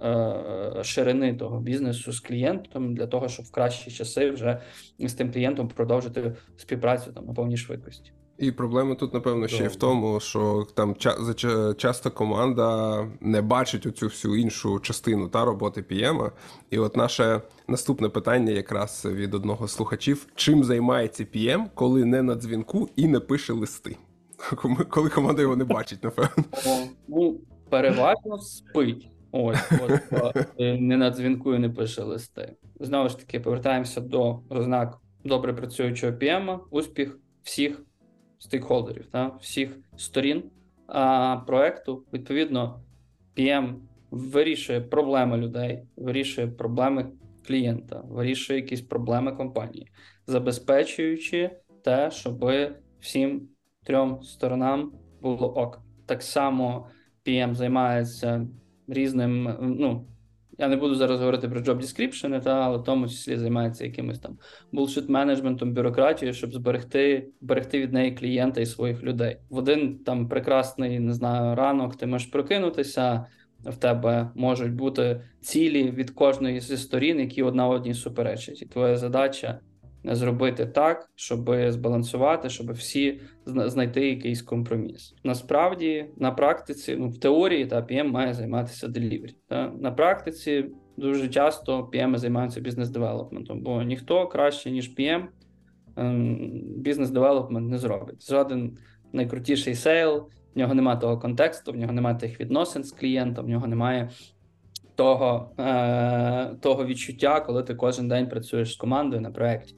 е, ширини того бізнесу з клієнтом для того, щоб в кращі часи вже з тим клієнтом продовжити співпрацю там на повній швидкості. І проблема тут, напевно, ще й в тому, що там ча- часто команда не бачить оцю всю іншу частину та роботи PM. І от наше наступне питання, якраз від одного з слухачів: чим займається PM, коли не на дзвінку і не пише листи? Коли команда його не бачить, напевно. Ну, переважно спить. Ось, от, е, не на дзвінку і не пише листи. Знову ж таки, повертаємося до ознак добре працюючого PM, успіх всіх стейкхолдерів, та, всіх сторін а, проекту. Відповідно, PM вирішує проблеми людей, вирішує проблеми клієнта, вирішує якісь проблеми компанії, забезпечуючи те, щоб всім трьом сторонам було ок. Так само PM займається різним. Ну я не буду зараз говорити про job description, та але в тому числі займається якимось там bullshit менеджментом, бюрократією, щоб зберегти, зберегти від неї клієнта і своїх людей. В один там прекрасний, не знаю, ранок ти можеш прокинутися. В тебе можуть бути цілі від кожної зі сторін, які одна одній суперечать, і твоя задача зробити так, щоб збалансувати, щоб всі знайти якийсь компроміс. Насправді, на практиці, ну в теорії та PM має займатися delivery, та на практиці дуже часто PM займаються бізнес-девелопментом, бо ніхто краще ніж PM бізнес-девелопмент не зробить. Жоден найкрутіший сейл, в нього немає того контексту, в нього немає тих відносин з клієнтом, в нього немає того, е, того відчуття, коли ти кожен день працюєш з командою на проєкті.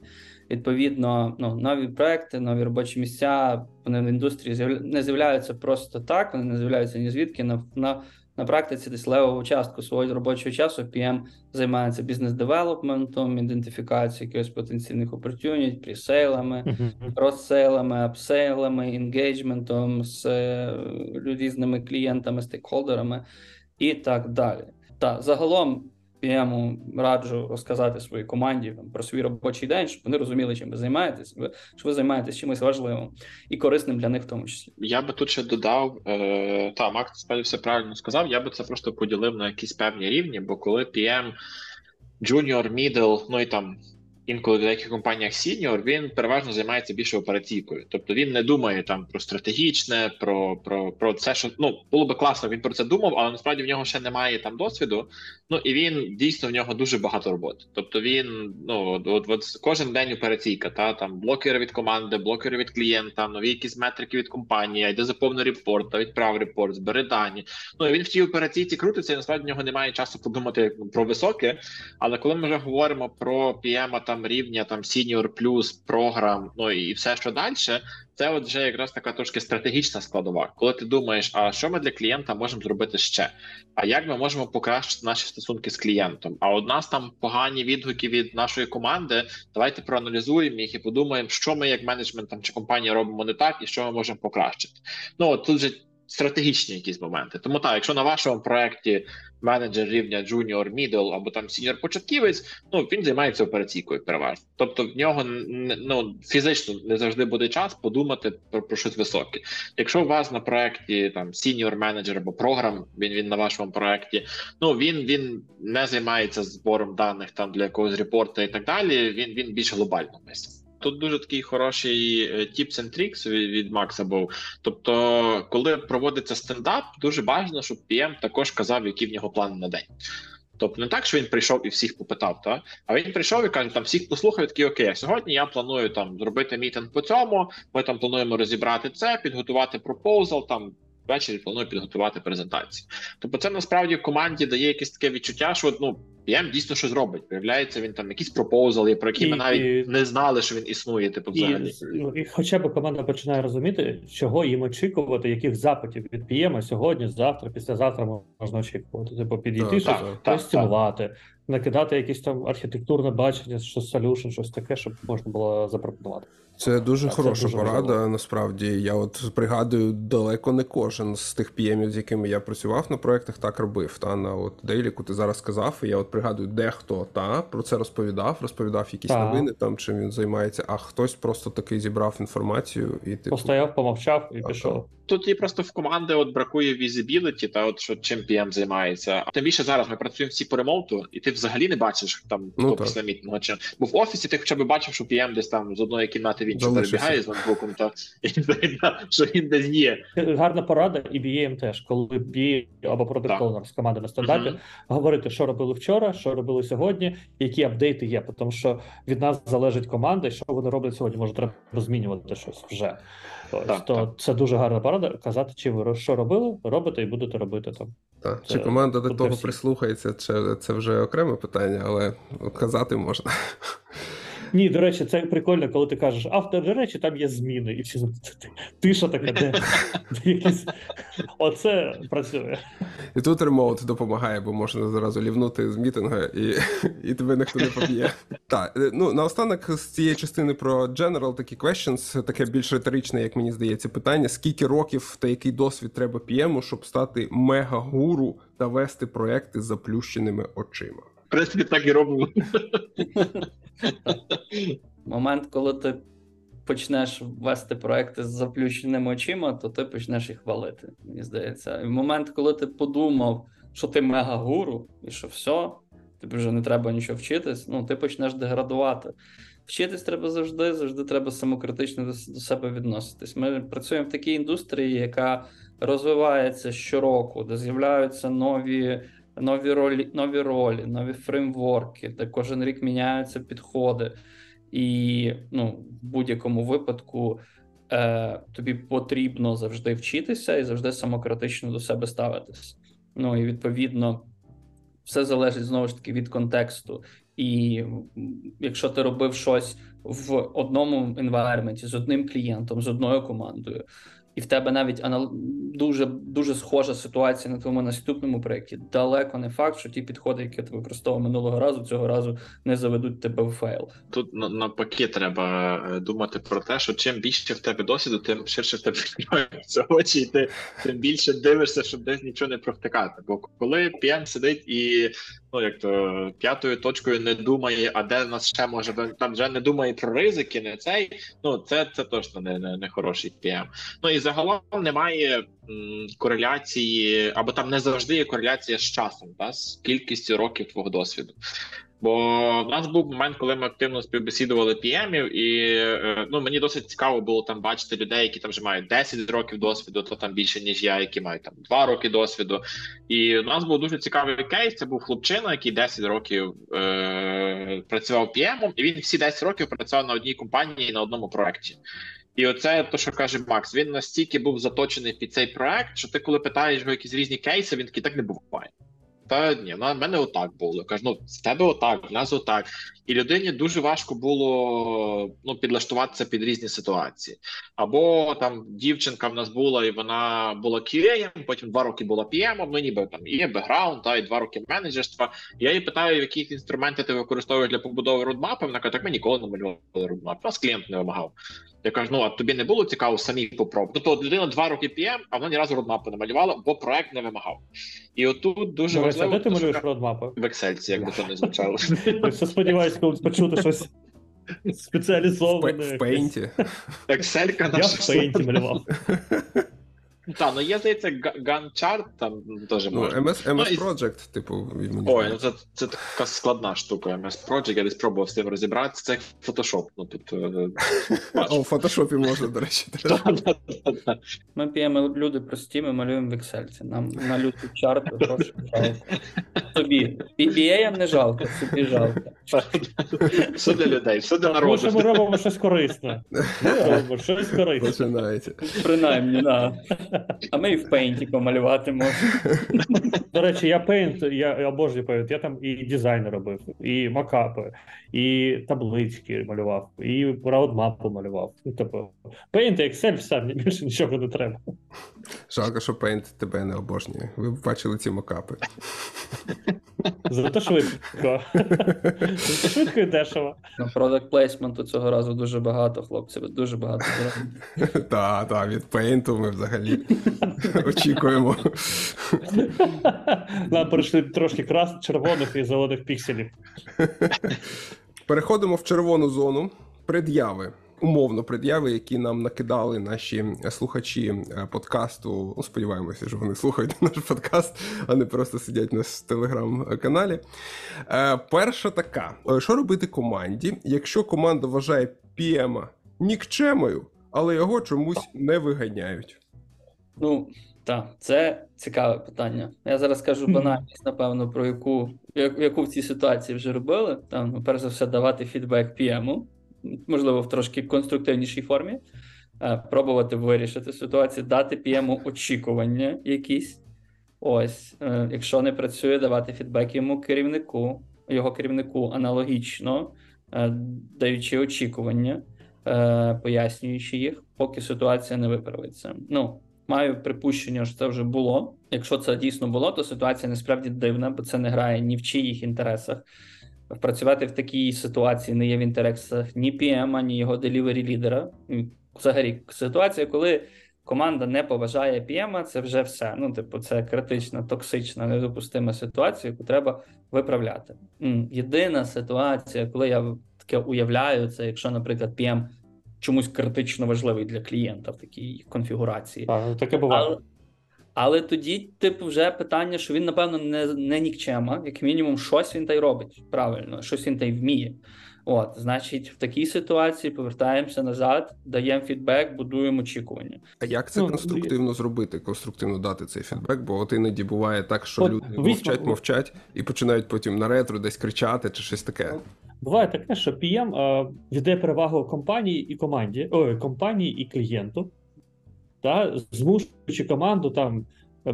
Відповідно, ну, нові проекти, нові робочі місця вони в індустрії не з'являються просто так, вони не з'являються ні звідки. На, на, на практиці десь левову частку свого робочого часу PM займається бізнес-девелопментом, ідентифікацією якихось потенційних opportunity, пресейлами, розсейлами, апсейлами, енгейджментом з е, різними клієнтами, стейкхолдерами і так далі. Та загалом PM раджу розказати своїй команді про свій робочий день, щоб вони розуміли, чим ви займаєтесь, що ви займаєтесь чимось важливим і корисним для них в тому числі. Я би тут ще додав, е, та Макс справді все правильно сказав. Я би це просто поділив на якісь певні рівні, бо коли PM junior, middle, ну і там інколи в деяких компаніях senior, він переважно займається більше операційкою. Тобто він не думає там про стратегічне, про, про, про це, що ну було би класно, він про це думав, але насправді в нього ще немає там досвіду. Ну і він дійсно в нього дуже багато роботи. Тобто він ну от, от, от кожен день операційка, та там блокери від команди, блокери від клієнта, нові якісь метрики від компанії, йде заповни репорт, та відправ репорт, збери дані. Ну і він в тій операційці крутиться, і насправді в нього немає часу подумати про високе. Але коли ми вже говоримо про PM там рівня там senior плюс програм, ну і все, що далі, це от вже якраз така трошки стратегічна складова. Коли ти думаєш, а що ми для клієнта можемо зробити ще? А як ми можемо покращити наші стосунки з клієнтом? А от нас там погані відгуки від нашої команди. Давайте проаналізуємо їх і подумаємо, що ми як менеджмент там чи компанія робимо не так, і що ми можемо покращити. Ну от тут же стратегічні якісь моменти. Тому так, якщо на вашому проєкті менеджер рівня junior, middle або там senior початківець, ну він займається операційкою переважно. Тобто в нього ну фізично не завжди буде час подумати про, про щось високе. Якщо у вас на проєкті там senior менеджер або програм, він він на вашому проєкті, ну він він не займається збором даних там для якогось репорту і так далі. Він він більш глобально мислить. Тут дуже такий хороший е, tips and tricks від, від Макса був. Тобто, коли проводиться стендап, дуже бажано, щоб PM також казав, які в нього плани на день. Тобто не так, що він прийшов і всіх попитав, та? а він прийшов і каже, там всіх послухав, такий окей, а сьогодні я планую там зробити мітинг по цьому. Ми там плануємо розібрати це, підготувати пропозал, там ввечері планую підготувати презентацію. Тобто, це насправді команді дає якесь таке відчуття, що ну PM дійсно щось робить. Виявляється, він там якісь пропозали, про які І- ми навіть і- не знали, що він існує. Типу, взагалі. І, ну, і хоча б команда починає розуміти, чого їм очікувати, яких запитів від PM сьогодні, завтра, післязавтра можна очікувати. Типу підійти, Так, щось так, так. простимувати, накидати якесь там архітектурне бачення, щось solution, щось таке, щоб можна було запропонувати. Це дуже А це хороша дуже порада. важливо. Насправді, я от пригадую, далеко не кожен з тих піємів, з якими я працював на проектах, так робив. Та на от Дейліку ти зараз сказав, і я от пригадую, дехто та про це розповідав, розповідав якісь та. новини, там чим він займається, а хтось просто таки зібрав інформацію і типу. Постояв, помовчав і Ага. пішов. Тут і просто в команди от бракує візибіліті, та от що чим PM займається. Тим більше зараз ми працюємо всі по ремоуту, і ти взагалі не бачиш там Ну, хто після мітингу. Чи бо в офісі ти хоча б бачив, що PM десь там з одної кімнати в іншу перебігає з ноутбуком, та і що він десь є. Гарна порада, і BAM теж, коли BA або. Product Owner з команди на стендапі, Мгм. говорити, що робили вчора, що робили сьогодні, які апдейти є. Тому що від нас залежить команда, і що вони роблять сьогодні. Може, треба змінювати щось вже. Ось, Так, то так. це дуже гарна порада. Казати, чи ви що робили, робите і будете робити там. Та. Це Чи команда до того всі. прислухається, чи це вже окреме питання, але казати можна. Ні, до речі, це прикольно, коли ти кажеш, автор, до речі, там є зміни, і всі ти- ти- тиша така, де, якісь. Оце працює. І тут ремоут допомагає, бо можна зразу лівнути з мітингу, і, і тебе ніхто не поб'є. Так, е, ну наостанок з цієї частини про general такі questions, таке більш риторичне, як мені здається, питання: скільки років та який досвід треба PM, щоб стати мега-гуру та вести проекти заплющеними очима? Принципі, так і робимо. Момент, коли ти почнеш вести проекти з заплющеними очима, то ти почнеш їх валити. Мені здається. І в момент, коли ти подумав, що ти мега-гуру, і що все, тобі вже не треба нічого вчитись, ну ти почнеш деградувати. Вчитись треба завжди, завжди треба самокритично до себе відноситись. Ми працюємо в такій індустрії, яка розвивається щороку, де з'являються нові, нові ролі, нові ролі, нові фреймворки, де кожен рік міняються підходи. І ну, в будь-якому випадку е, тобі потрібно завжди вчитися і завжди самокритично до себе ставитись. Ну і відповідно, все залежить знову ж таки від контексту. І якщо ти робив щось в одному енвайрменті з одним клієнтом, з одною командою, і в тебе навіть анал... дуже дуже схожа ситуація на твоєму наступному проєкті, далеко не факт, що ті підходи, які ти використовував минулого разу, цього разу не заведуть тебе в fail. Тут на- навпаки треба е, думати про те, що чим більше в тебе досвіду, тим ширше в тебе відкриваються очі, і ти тим більше дивишся, щоб десь нічого не провтикати. Бо коли PM сидить і ну як то п'ятою точкою не думає, а де нас ще може там вже не думає про ризики, не цей. Ну це, це точно не, не, не хороший PM. Ну і загалом немає м, кореляції, або там не завжди є кореляція з часом, та, з кількістю років твого досвіду. Бо в нас був момент, коли ми активно співбесідували PM-ів, і е, ну мені досить цікаво було там бачити людей, які там вже мають 10 років досвіду, то там більше ніж я, які мають там 2 роки досвіду. І у нас був дуже цікавий кейс. Це був хлопчина, який 10 років е- працював PM-ом, і він всі 10 років працював на одній компанії на одному проекті. І оце то, що каже Макс, він настільки був заточений під цей проект, що ти, коли питаєш його якісь різні кейси, він такий так не буває. Та ні, на мене отак було. Кажу, ну з тебе отак, в нас отак. І людині дуже важко було ну, підлаштуватися під різні ситуації. Або там дівчинка в нас була, і вона була QA, потім два роки була PM, ну ніби там є бекграунд, та і два роки менеджерства. Я її питаю, які інструменти ти використовуєш для побудови родмапи. Вона каже, так ми ніколи не малювали родмап. Нас клієнт не вимагав. Я кажу, ну а тобі не було цікаво самі попробувати. Тобто людина два роки PM, а вона ні разу родмапу не малювала, бо проект не вимагав. І отут дуже важливо. а важливо де ти малюєш що родмапи? в Excel, як би то не звучало. Я все сподіваюся, коли почути щось спеціалізоване. в пейнті. Excel Я в пейнті малював. Так, ну є, здається, Ганчарт там теж Ну, можна. MS, Ну, MS і- типу, мені Ой, ну це, це така складна штука. MS Project, я десь пробував з цим розібратися. Це як Photoshop. Ну тут е, О, в фотошопі можна, до речі. Ми п'ємо люди прості, ми малюємо в Excel. Нам на люту чарту гроші жалко. Тобі. PBA не жалко, собі жалко. все для людей, все для народу. ми робимо щось корисне. Ми робимо щось корисне. Починається. Принаймні, да. А ми і в пейнті помалювати можемо. До речі, я Paint, я, я обожнюю Paint, я там і дизайн робив, і макапи, і таблички малював, і раудмапу малював. Тобто, Paint і Excel, все, мені більше нічого не треба. Жалко, що Paint тебе не обожнює. Ви б бачили ці мокапи. Зато швидко. Швидко і дешево. Product placement цього разу дуже багато, хлопці. Дуже багато. Так, так, від Paint ми взагалі очікуємо. Нам прийшли трошки крас, червоних і зелених пікселів. Переходимо в червону зону. Пред'яви. Умовно, пред'яви, які нам накидали наші слухачі е, подкасту. Ну, сподіваємося, що вони слухають наш подкаст, а не просто сидять на телеграм-каналі. Е, перша така: Е, що робити команді, якщо команда вважає PM нікчемою, але його чомусь не виганяють? Ну, так, це цікаве питання. Я зараз скажу банальність, напевно, про яку, яку в цій ситуації вже робили. Там, ну, перш за все, давати фідбек PM, можливо, в трошки конструктивнішій формі, е, пробувати вирішити ситуацію, дати PM очікування якісь. Ось, е, якщо не працює, давати фідбек йому керівнику, його керівнику аналогічно, е, даючи очікування, пояснюючи їх, поки ситуація не виправиться. Ну, маю припущення, що це вже було. Якщо це дійсно було, то ситуація насправді дивна, бо це не грає ні в чиїх інтересах. Працювати в такій ситуації не є в інтересах ні PM, ні його делівері лідера. Взагалі, ситуація, коли команда не поважає PM, це вже все. Ну, типу, це критична, токсична, недопустима ситуація, яку треба виправляти. Єдина ситуація, коли я таке уявляю, це якщо, наприклад, PM чомусь критично важливий для клієнта в такій конфігурації. Так, таке буває. Але, але тоді, типу, вже питання, що він, напевно, не, не нікчема, як мінімум, щось він та й робить правильно, щось він та й вміє. От, значить, в такій ситуації повертаємося назад, даємо фідбек, будуємо очікування. А як це Ну, конструктивно зробити, конструктивно дати цей фідбек? Бо от іноді буває так, що От люди візьмо- мовчать, мовчать і починають потім на ретро десь кричати чи щось таке. Буває таке, що PM е, віддає перевагу компанії і команді, ой, компанії і клієнту, та, змушуючи команду там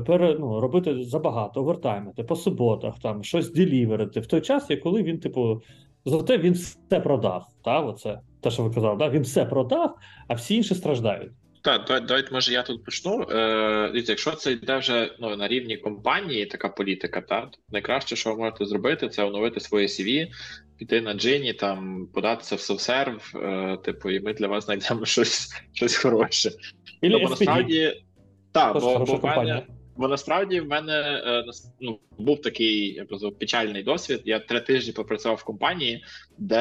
пере, ну, робити забагато, овертаймити по суботах, там щось деліверити в той час, коли він, типу, зате він все продав. Та, оце, те, що ви казали, да? він все продав, а всі інші страждають. Так, давайте, може, я тут почну. Е, якщо це йде вже ну, на рівні компанії, така політика, та, то найкраще, що ви можете зробити, це оновити своє CV, піти на джині, там, податися в софсерв, е, типу, і ми для вас знайдемо щось, щось хороше. Ілі бо насправді, теж бо, бо, в мене, бо насправді в мене е, ну, був такий я б печальний досвід. Я три тижні попрацював в компанії, де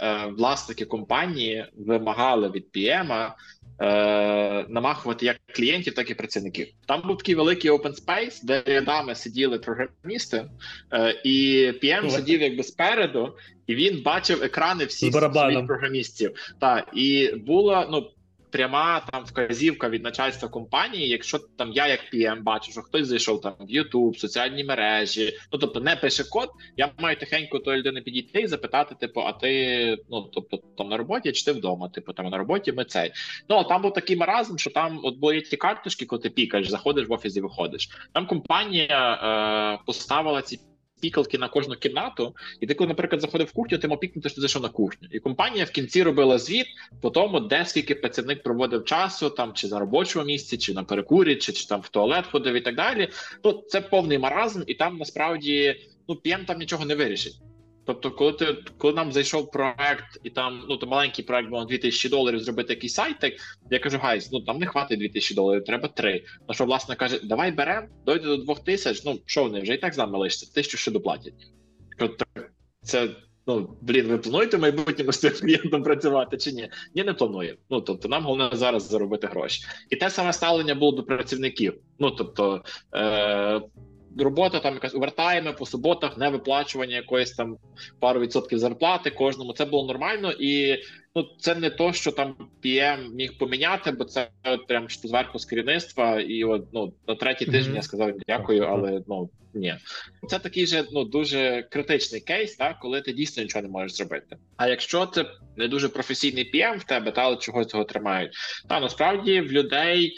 е, власники компанії вимагали від PM е, намахувати як клієнтів, так і працівників. Там був такий великий open space, де рядами сиділи програмісти, е, і PM Ой. сидів якби спереду, і він бачив екрани всіх своїх програмістів. Та і була ну. Пряма там вказівка від начальства компанії, якщо там я як PM бачу, що хтось зайшов там в YouTube, соціальні мережі, ну тобто не пише код, я маю тихенько до людини підійти і запитати, типу, а ти ну тобто там на роботі чи ти вдома? Типу, там на роботі ми цей. Ну а там був такий маразм, що там от були ті карточки, коли ти пікаєш, заходиш в офіс і виходиш. Там компанія е, поставила ці. Пікалки на кожну кімнату, і ти, коли, наприклад, заходив в кухню, ти мав пікнути, що ти зайшов на кухню. І компанія в кінці робила звіт по тому, де скільки працівник проводив часу, там чи на робочому місці, чи на перекурі, чи, чи там в туалет ходив і так далі. Ну це повний маразм, і там насправді ну п'єм там нічого не вирішить. Тобто, коли ти коли нам зайшов проект, і там ну то маленький проект на 2000 доларів зробити якийсь сайтик, я кажу, гайз, ну там не хватить 2000 доларів, треба 3. На що власне каже, давай беремо, дойде до 2000, ну що вони вже і так з нами лишиться, тисячу ще доплатять. Це ну блін, ви плануєте в майбутньому з цим клієнтом працювати чи ні? Ні, не плануємо. Ну тобто, нам головне зараз заробити гроші. І те саме ставлення було до працівників. Ну тобто. Е- Робота там якась овертайми по суботах, не виплачування якоїсь там пару відсотків зарплати кожному. Це було нормально, і ну це не то, що там PM міг поміняти, бо це от прям що зверху з керівництва. І от ну на третій Мгм. тиждень я сказав дякую, але ну ні, це такий же ну дуже критичний кейс, так коли ти дійсно нічого не можеш зробити. А якщо це не дуже професійний PM в тебе, та але чогось цього тримають, та насправді в людей.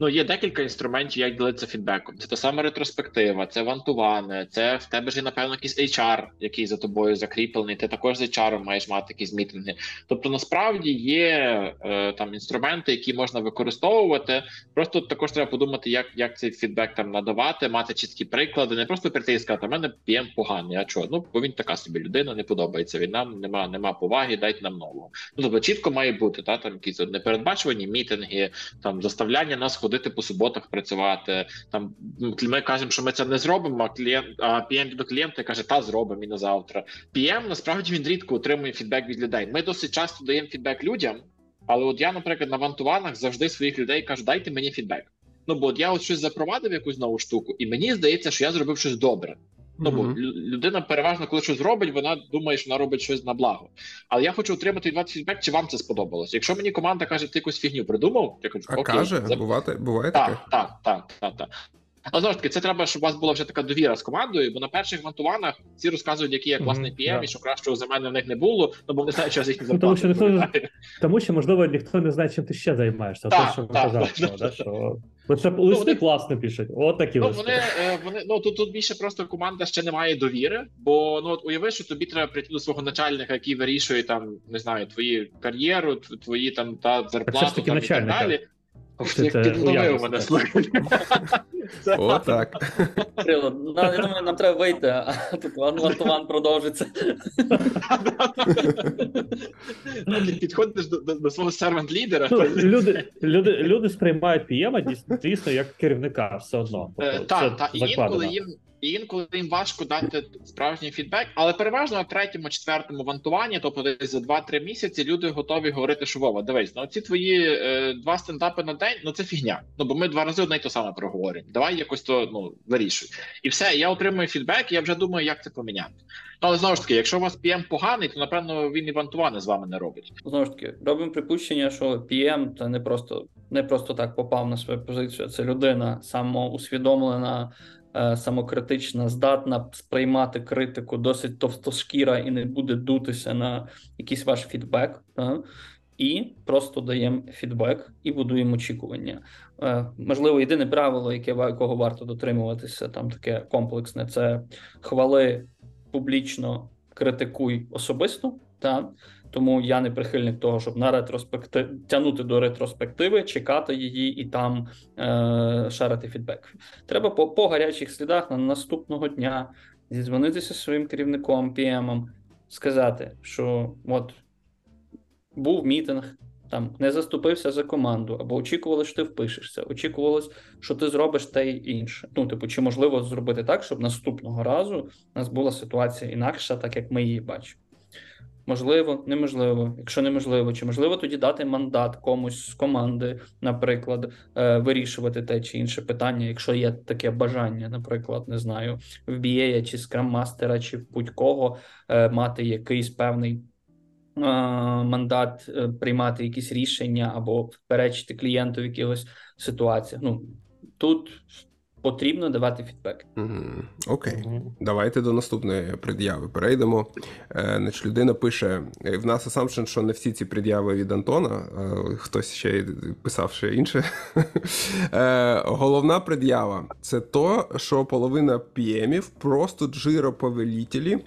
Ну, є декілька інструментів, як ділитися фідбеком. Це та сама ретроспектива, це вантуване, це в тебе ж напевно, якийсь HR, який за тобою закріплений. Ти також з HR маєш мати якісь мітинги. Тобто, насправді є е, там інструменти, які можна використовувати. Просто також треба подумати, як як цей фідбек там надавати, мати чіткі приклади, не просто прийти і сказати, мене PM поганий. А чого? Ну бо він така собі людина, не подобається. Він нам нема, нема поваги, дайте нам нового. Ну тобто чітко має бути та там якісь непередбачувані мітинги, там заставляння нас ходити по суботах працювати. Там ми кажемо, що ми це не зробимо. А клієнт а PM до клієнта каже, та зробимо і на завтра. PM, насправді він рідко отримує фідбек від людей. Ми досить часто даємо фідбек людям, але от я, наприклад, на вантуванах завжди своїх людей кажу, дайте мені фідбек. Ну бо от я от щось запровадив якусь нову штуку, і мені здається, що я зробив щось добре. Ну бо людина переважно, коли щось робить, вона думає, що вона робить щось на благо. Але я хочу отримати від вас фідбек, чи вам це сподобалось. Якщо мені команда каже, ти якусь фігню придумав, я кажу, А окей, каже, за- буває, таке? так, так, так, так, так. Але знову ж таки, це треба, щоб у вас була вже така довіра з командою, бо на перших вантуванах всі розказують, який я класний PM, да. і що кращого за мене в них не було, ну бо вони знають, що я з їхніх Ну, тому що ніхто Тому що, можливо, ніхто не знає, чим ти ще займаєшся. Так, Те, що так. казали, що, да, що... Бо це листи вони- класно пишуть. От такі Ну листи. вони, е, вони ну тут, тут більше просто команда ще не має довіри, бо ну от уяви, що тобі треба прийти до свого начальника, який вирішує там, не знаю, твої кар'єру, твої там та зарплату таки там, і так далі. Підловив мене слухай. Це- О, так. Ну, я думаю, нам треба вийти, а тут ван- вантуван продовжиться. Ну, ти підходиш до, свого сервант-лідера. Ну, люди, люди, люди сприймають PM дійсно, дійсно як керівника все одно. Е, Тобто, Так, так, і інколи їм і інколи їм важко дати справжній фідбек, але переважно на третьому, четвертому вантуванні, тобто десь за 2-3 місяці, люди готові говорити, що Вова, дивись, ну ці твої е, два стендапи на день, ну це фігня. Ну бо ми два рази одне й то саме проговоримо. Давай якось то ну вирішуй. І все, я отримую фідбек, і я вже думаю, як це поміняти. Ну, але знову ж таки, якщо у вас PM поганий, то напевно він і вантувани з вами не робить. Знову ж таки, робимо припущення, що PM це не просто, не просто так попав на свою позицію. Це людина самоусвідомлена, самокритична, здатна сприймати критику, досить товстошкіра і не буде дутися на якийсь ваш фідбек. І просто даємо фідбек і будуємо очікування. Е, Можливо, єдине правило, яке якого варто дотримуватися, там таке комплексне, це хвали публічно, критикуй особисто. Та? Тому я не прихильник того, щоб на ретроспекти... тягнути до ретроспективи, чекати її і там е... шарити фідбек. Треба по, по гарячих слідах на наступного дня зідзвонитися зі своїм керівником, PM, сказати, що от був мітинг, там не заступився за команду, або очікували, що ти впишешся, очікувалось, що ти зробиш те й інше. Ну, типу, чи можливо зробити так, щоб наступного разу у нас була ситуація інакша, так як ми її бачимо. Можливо, неможливо. Якщо неможливо, чи можливо тоді дати мандат комусь з команди, наприклад, е, вирішувати те чи інше питання, якщо є таке бажання, наприклад, не знаю, в BA чи скрам-мастера, чи будь-кого е, мати якийсь певний е, мандат, приймати якісь рішення або перечити клієнту в якихось ситуаціях. Ну тут потрібно давати фідбек. Мгм. Окей. Мгм. Давайте до наступної пред'яви перейдемо. Е, значить, людина пише: е, в нас assumption, що не всі ці пред'яви від Антона, е, хтось ще писав ще інше. Е, головна пред'ява це то, що половина піемів просто джироповелітелі,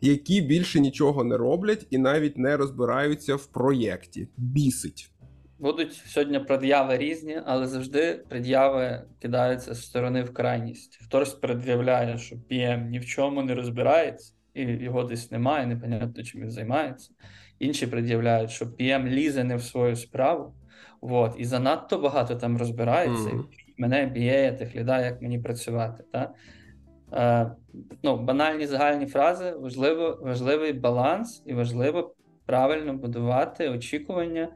які більше нічого не роблять і навіть не розбираються в проєкті. Бісить. Будуть сьогодні пред'яви різні, але завжди пред'яви кидаються з сторони в крайність. Хтось пред'являє, що PM ні в чому не розбирається, і його десь немає, непонятно чим він займається. Інші пред'являють, що PM лізе не в свою справу, от, і занадто багато там розбирається, і мене б'є тих ліда, як мені працювати. Та? Е, ну, банальні загальні фрази, важливо, важливий баланс і важливо правильно будувати очікування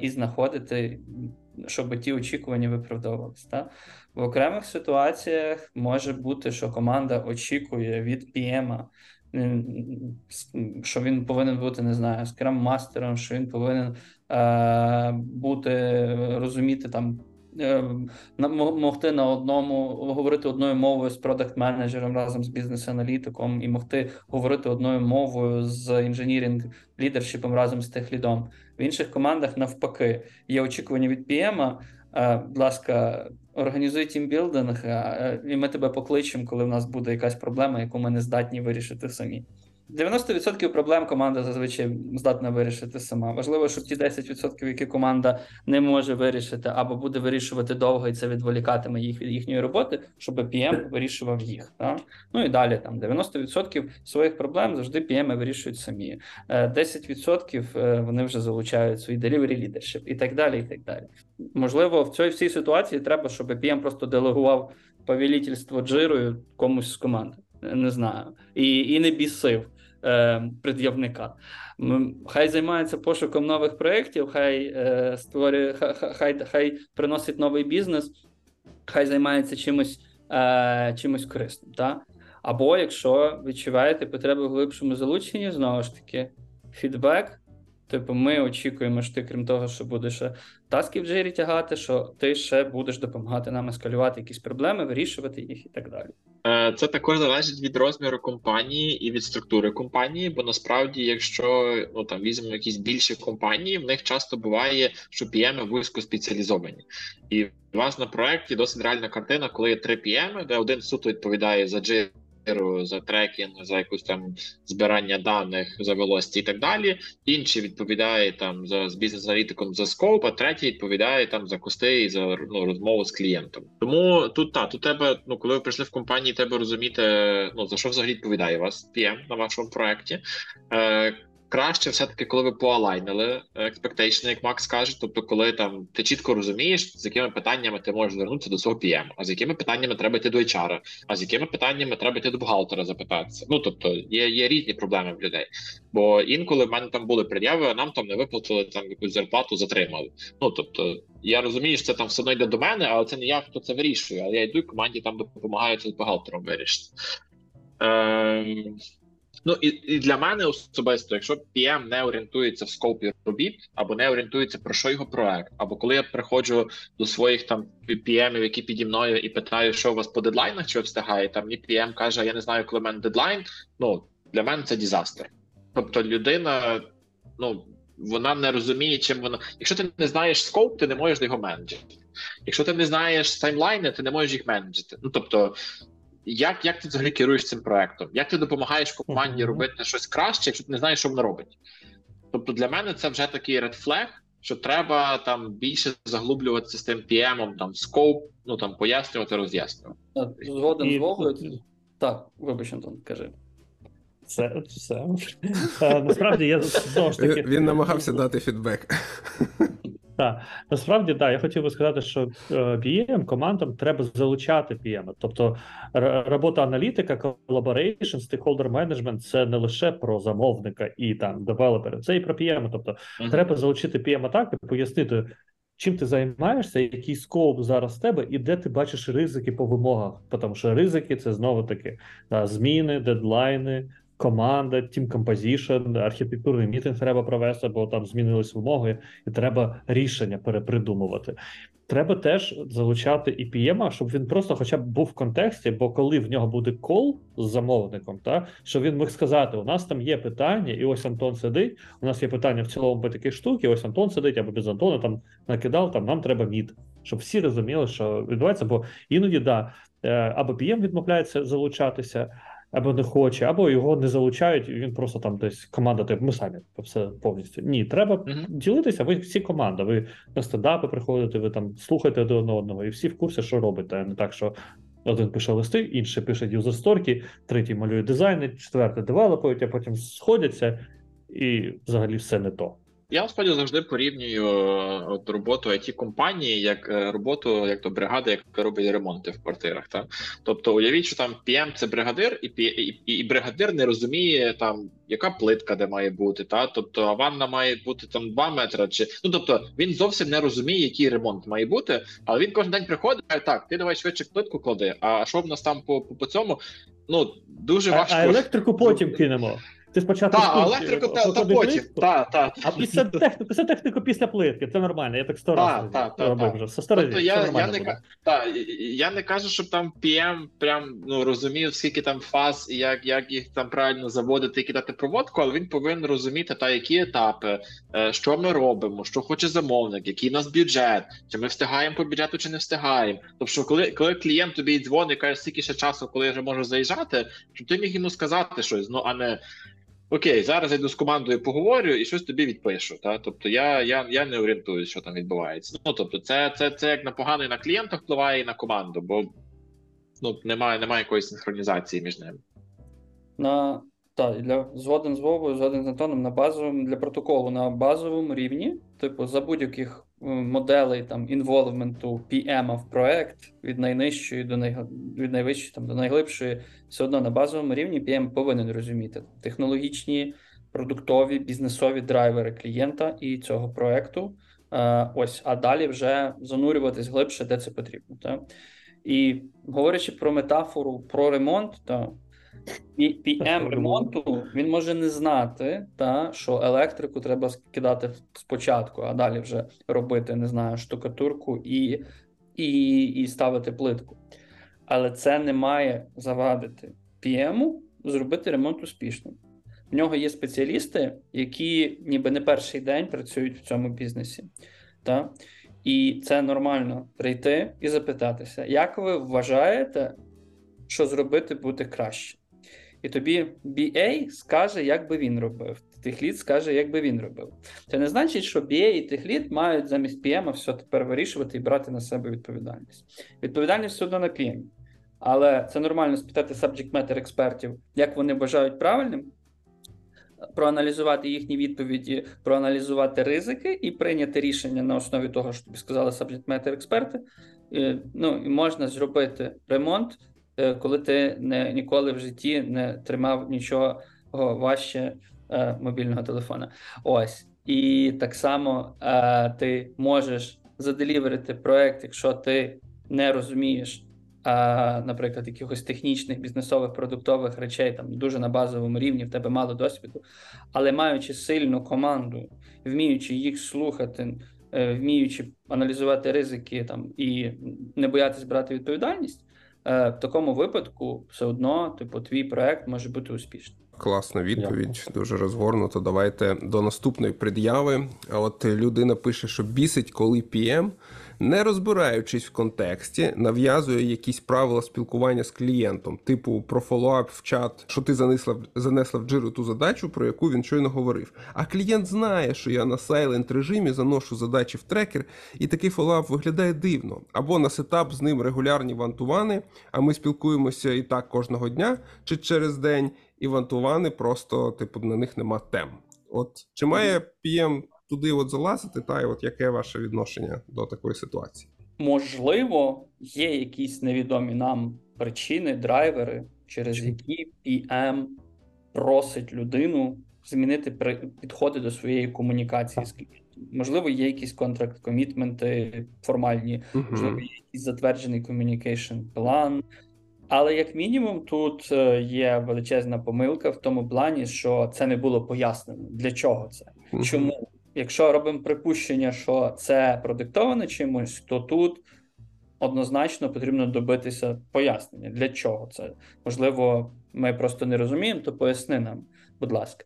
і знаходити, щоб ті очікування виправдовувалися. Та? В окремих ситуаціях може бути, що команда очікує від PM, що він повинен бути, не знаю, скрам-мастером, що він повинен е, бути, розуміти там. Е, на- Могти на одному говорити одною мовою з продакт-менеджером разом з бізнес-аналітиком і могти говорити одною мовою з інженірінг лідершипом разом з техлідом. В інших командах навпаки є очікування від PM, е, будь ласка, організуй тімбілдинг, е, і ми тебе покличемо, коли в нас буде якась проблема, яку ми не здатні вирішити самі. 90% проблем команда зазвичай здатна вирішити сама. Важливо, щоб ті 10%, які команда не може вирішити, або буде вирішувати довго, і це відволікатиме їх від їхньої роботи, щоб PM вирішував їх. Так? Ну і далі там 90% своїх проблем завжди PM вирішують самі. Е, 10% е, вони вже залучають свій delivery leadership і так далі. і так далі. Можливо, в цій всій ситуації треба, щоб PM просто делегував повелітельство джирою комусь з команди. Не знаю, і, і не бісив е, пред'явника. Хай займається пошуком нових проєктів, хай е, створює, ха- ха- хай, хай приносить новий бізнес, хай займається чимось, е, чимось корисним. Та? Або якщо відчуваєте потребу в глибшому залученні, знову ж таки, фідбек. Типу, ми очікуємо, що ти, крім того, що будеш таски в джирі тягати, що ти ще будеш допомагати нам ескалювати якісь проблеми, вирішувати їх і так далі. Е, Це також залежить від розміру компанії і від структури компанії, бо насправді, якщо ну там візьмемо якісь більші компанії, в них часто буває, що PM вузько спеціалізовані, і у вас на проєкті досить реальна картина, коли є три PM, де один суто відповідає за джиру, за трекінг, за якусь там збирання даних, за велості і так далі. Інший відповідає там за з бізнес-аналітиком за скоп, а третій відповідає там за кости і за ну, розмову з клієнтом. Тому тут та тут тебе, ну коли ви прийшли в компанії, треба розуміти, ну за що взагалі відповідає вас PM на вашому проєкті. Е, Краще все-таки, коли ви поалайнили expectation, як Макс каже, тобто, коли там ти чітко розумієш, з якими питаннями ти можеш звернутися до свого PM, а з якими питаннями треба йти до HR, а з якими питаннями треба йти до бухгалтера запитатися. Ну тобто є, є різні проблеми в людей. Бо інколи в мене там були пред'яви, а нам там не виплатили там якусь зарплату, затримали. Ну тобто, я розумію, що це там все одно йде до мене, але це не я, хто це вирішує. Але я йду і команді там допомагаю це з бухгалтером вирішити. Ем... Ну і, і для мене особисто, якщо PM не орієнтується в скопі робіт, або не орієнтується про що його проект, або коли я приходжу до своїх там PM, які піді мною, і питаю, що у вас по дедлайнах, чи встигає, там мені PM каже, я не знаю, коли в мене дедлайн. Ну для мене це дізастер. Тобто людина, ну вона не розуміє, чим вона. Якщо ти не знаєш скоп, ти не можеш його менеджити. Якщо ти не знаєш таймлайни, ти не можеш їх менеджити. Ну тобто. Як як ти взагалі керуєш цим проектом? Як ти допомагаєш команді робити щось краще, якщо ти не знаєш, що вона робить? Тобто для мене це вже такий red flag, що треба там більше заглублюватися з тим PM, там скоп, ну там пояснювати, роз'яснювати. Згоден з І- Вовою. Так, вибач, Антон, кажи. Це все. Е, Насправді я знову ж таки. Він намагався дати фідбек. Так, насправді так, я хотів би сказати, що е, PM командам треба залучати PM. Тобто робота аналітика, collaboration, stakeholder management – це не лише про замовника і там девелопера, це і про PM. Тобто треба залучити PM так і пояснити, чим ти займаєшся, який скоп зараз в тебе, і де ти бачиш ризики по вимогах. Тому що ризики це знову таки зміни, дедлайни. Команда, Team Composition, архітектурний мітинг треба провести, бо там змінились вимоги, і треба рішення перепридумувати. Треба теж залучати і PM, щоб він просто хоча б був в контексті, бо коли в нього буде кол з замовником, та щоб він міг сказати: у нас там є питання, і ось Антон сидить. У нас є питання в цілому по такій штуки. Ось Антон сидить або без Антона там накидав. Там нам треба мід, щоб всі розуміли, що відбувається. Бо іноді да е, або PM відмовляється залучатися. Або не хоче, або його не залучають, і він просто там десь команда, типу, ми самі все повністю. Ні, треба Мгм. ділитися. Ви всі команда. Ви на стендапи приходите, ви там слухаєте один одного, і всі в курсі, що робите. А не так, що один пише листи, інший пише юзер-сторки, третій малює дизайни, четвертий девелопують, а потім сходяться, і взагалі все не то. Я насправді завжди порівнюю е, от роботу it компанії як е, роботу, як то бригада, яка робить ремонти в квартирах. Та? Тобто, уявіть, що там PM – це бригадир, і, і, і бригадир не розуміє там, яка плитка де має бути. Та? Тобто, а ванна має бути там 2 метри. Чи ну тобто він зовсім не розуміє, який ремонт має бути, але він кожен день приходить. каже, Так, ти давай швидше плитку клади. А що в нас там по, по, по цьому? Ну дуже А, важко. а електрику потім кинемо. Ти спочатку Так, тут, електрику та, та потім. Так, так. А після техніку, після техніку, після плитки, це нормально. Я так сто разів робив вже. Все сто разів, Тобто все я, я, не, буде. та, я не кажу, щоб там PM прям ну, розумів, скільки там фаз і як, як їх там правильно заводити і кидати проводку, але він повинен розуміти, та, які етапи, е, що ми робимо, що хоче замовник, який у нас бюджет, чи ми встигаємо по бюджету, чи не встигаємо. Тобто, коли, коли клієнт тобі дзвонить каже, скільки ще часу, коли я вже можу заїжджати, щоб ти міг йому сказати щось, ну а не. Окей, зараз я йду з командою поговорю і щось тобі відпишу. Та? Тобто я, я, я не орієнтуюсь, що там відбувається. Ну тобто, це, це, це як на погано і на клієнта впливає і на команду, бо ну, немає, немає якоїсь синхронізації між ними. На так, для згоден з Вовою, згоден з Антоном на базовому для протоколу на базовому рівні, типу, за будь-яких моделей там інволвменту PM в проект від найнижчої до най... від найвищої там до найглибшої, все одно на базовому рівні PM повинен розуміти технологічні, продуктові, бізнесові драйвери клієнта і цього проекту. Е, ось, а далі вже занурюватись глибше, де це потрібно. Так? І говорячи про метафору про ремонт, то PM ремонту він може не знати, та, що електрику треба скидати спочатку, а далі вже робити, не знаю, штукатурку і, і, і ставити плитку. Але це не має завадити PM зробити ремонт успішним. В нього є спеціалісти, які ніби не перший день працюють в цьому бізнесі. Та? І це нормально прийти і запитатися, як ви вважаєте, що зробити буде краще? І тобі BA скаже, як би він робив. Техлід скаже, як би він робив. Це не значить, що BA і техлід мають замість PM все тепер вирішувати і брати на себе відповідальність. Відповідальність все одно на PM. Але це нормально спитати subject matter експертів, як вони вважають правильним, проаналізувати їхні відповіді, проаналізувати ризики і прийняти рішення на основі того, що тобі сказали subject matter експерти. І, ну, і можна зробити ремонт, е, коли ти не, ніколи в житті не тримав нічого важче е, мобільного телефона. Ось. І так само е, ти можеш заделіверити проект, якщо ти не розумієш, е, наприклад, якихось технічних бізнесових продуктових речей, там дуже на базовому рівні, в тебе мало досвіду, але маючи сильну команду, вміючи їх слухати, е, вміючи аналізувати ризики там і не боятись брати відповідальність, е, в такому випадку все одно, типу, твій проект може бути успішним. Класна відповідь, дуже розгорнуто. Давайте до наступної пред'яви. А от людина пише, що бісить, коли PM, не розбираючись в контексті, нав'язує якісь правила спілкування з клієнтом, типу про фоллоуап в чат, що ти занесла занесла в джиру ту задачу, про яку він щойно говорив. А клієнт знає, що я на сайлент режимі заношу задачі в трекер, і такий фоллоуап виглядає дивно. Або на сетап з ним регулярні вантувани, а ми спілкуємося і так кожного дня чи через день. І вантувани просто, типу, на них нема тем. От чи має PM туди от залазити, та і от яке ваше відношення до такої ситуації? Можливо, є якісь невідомі нам причини, драйвери, через які PM просить людину змінити підходи до своєї комунікації з клієнтом. Можливо, є якісь контракт комітменти формальні, uh-huh. можливо, є якийсь затверджений communication план. Але як мінімум, тут е, є величезна помилка в тому плані, що це не було пояснено. Для чого це? Чому? Якщо робимо припущення, що це продиктовано чимось, то тут однозначно потрібно добитися пояснення, для чого це. Можливо, ми просто не розуміємо, то поясни нам, будь ласка.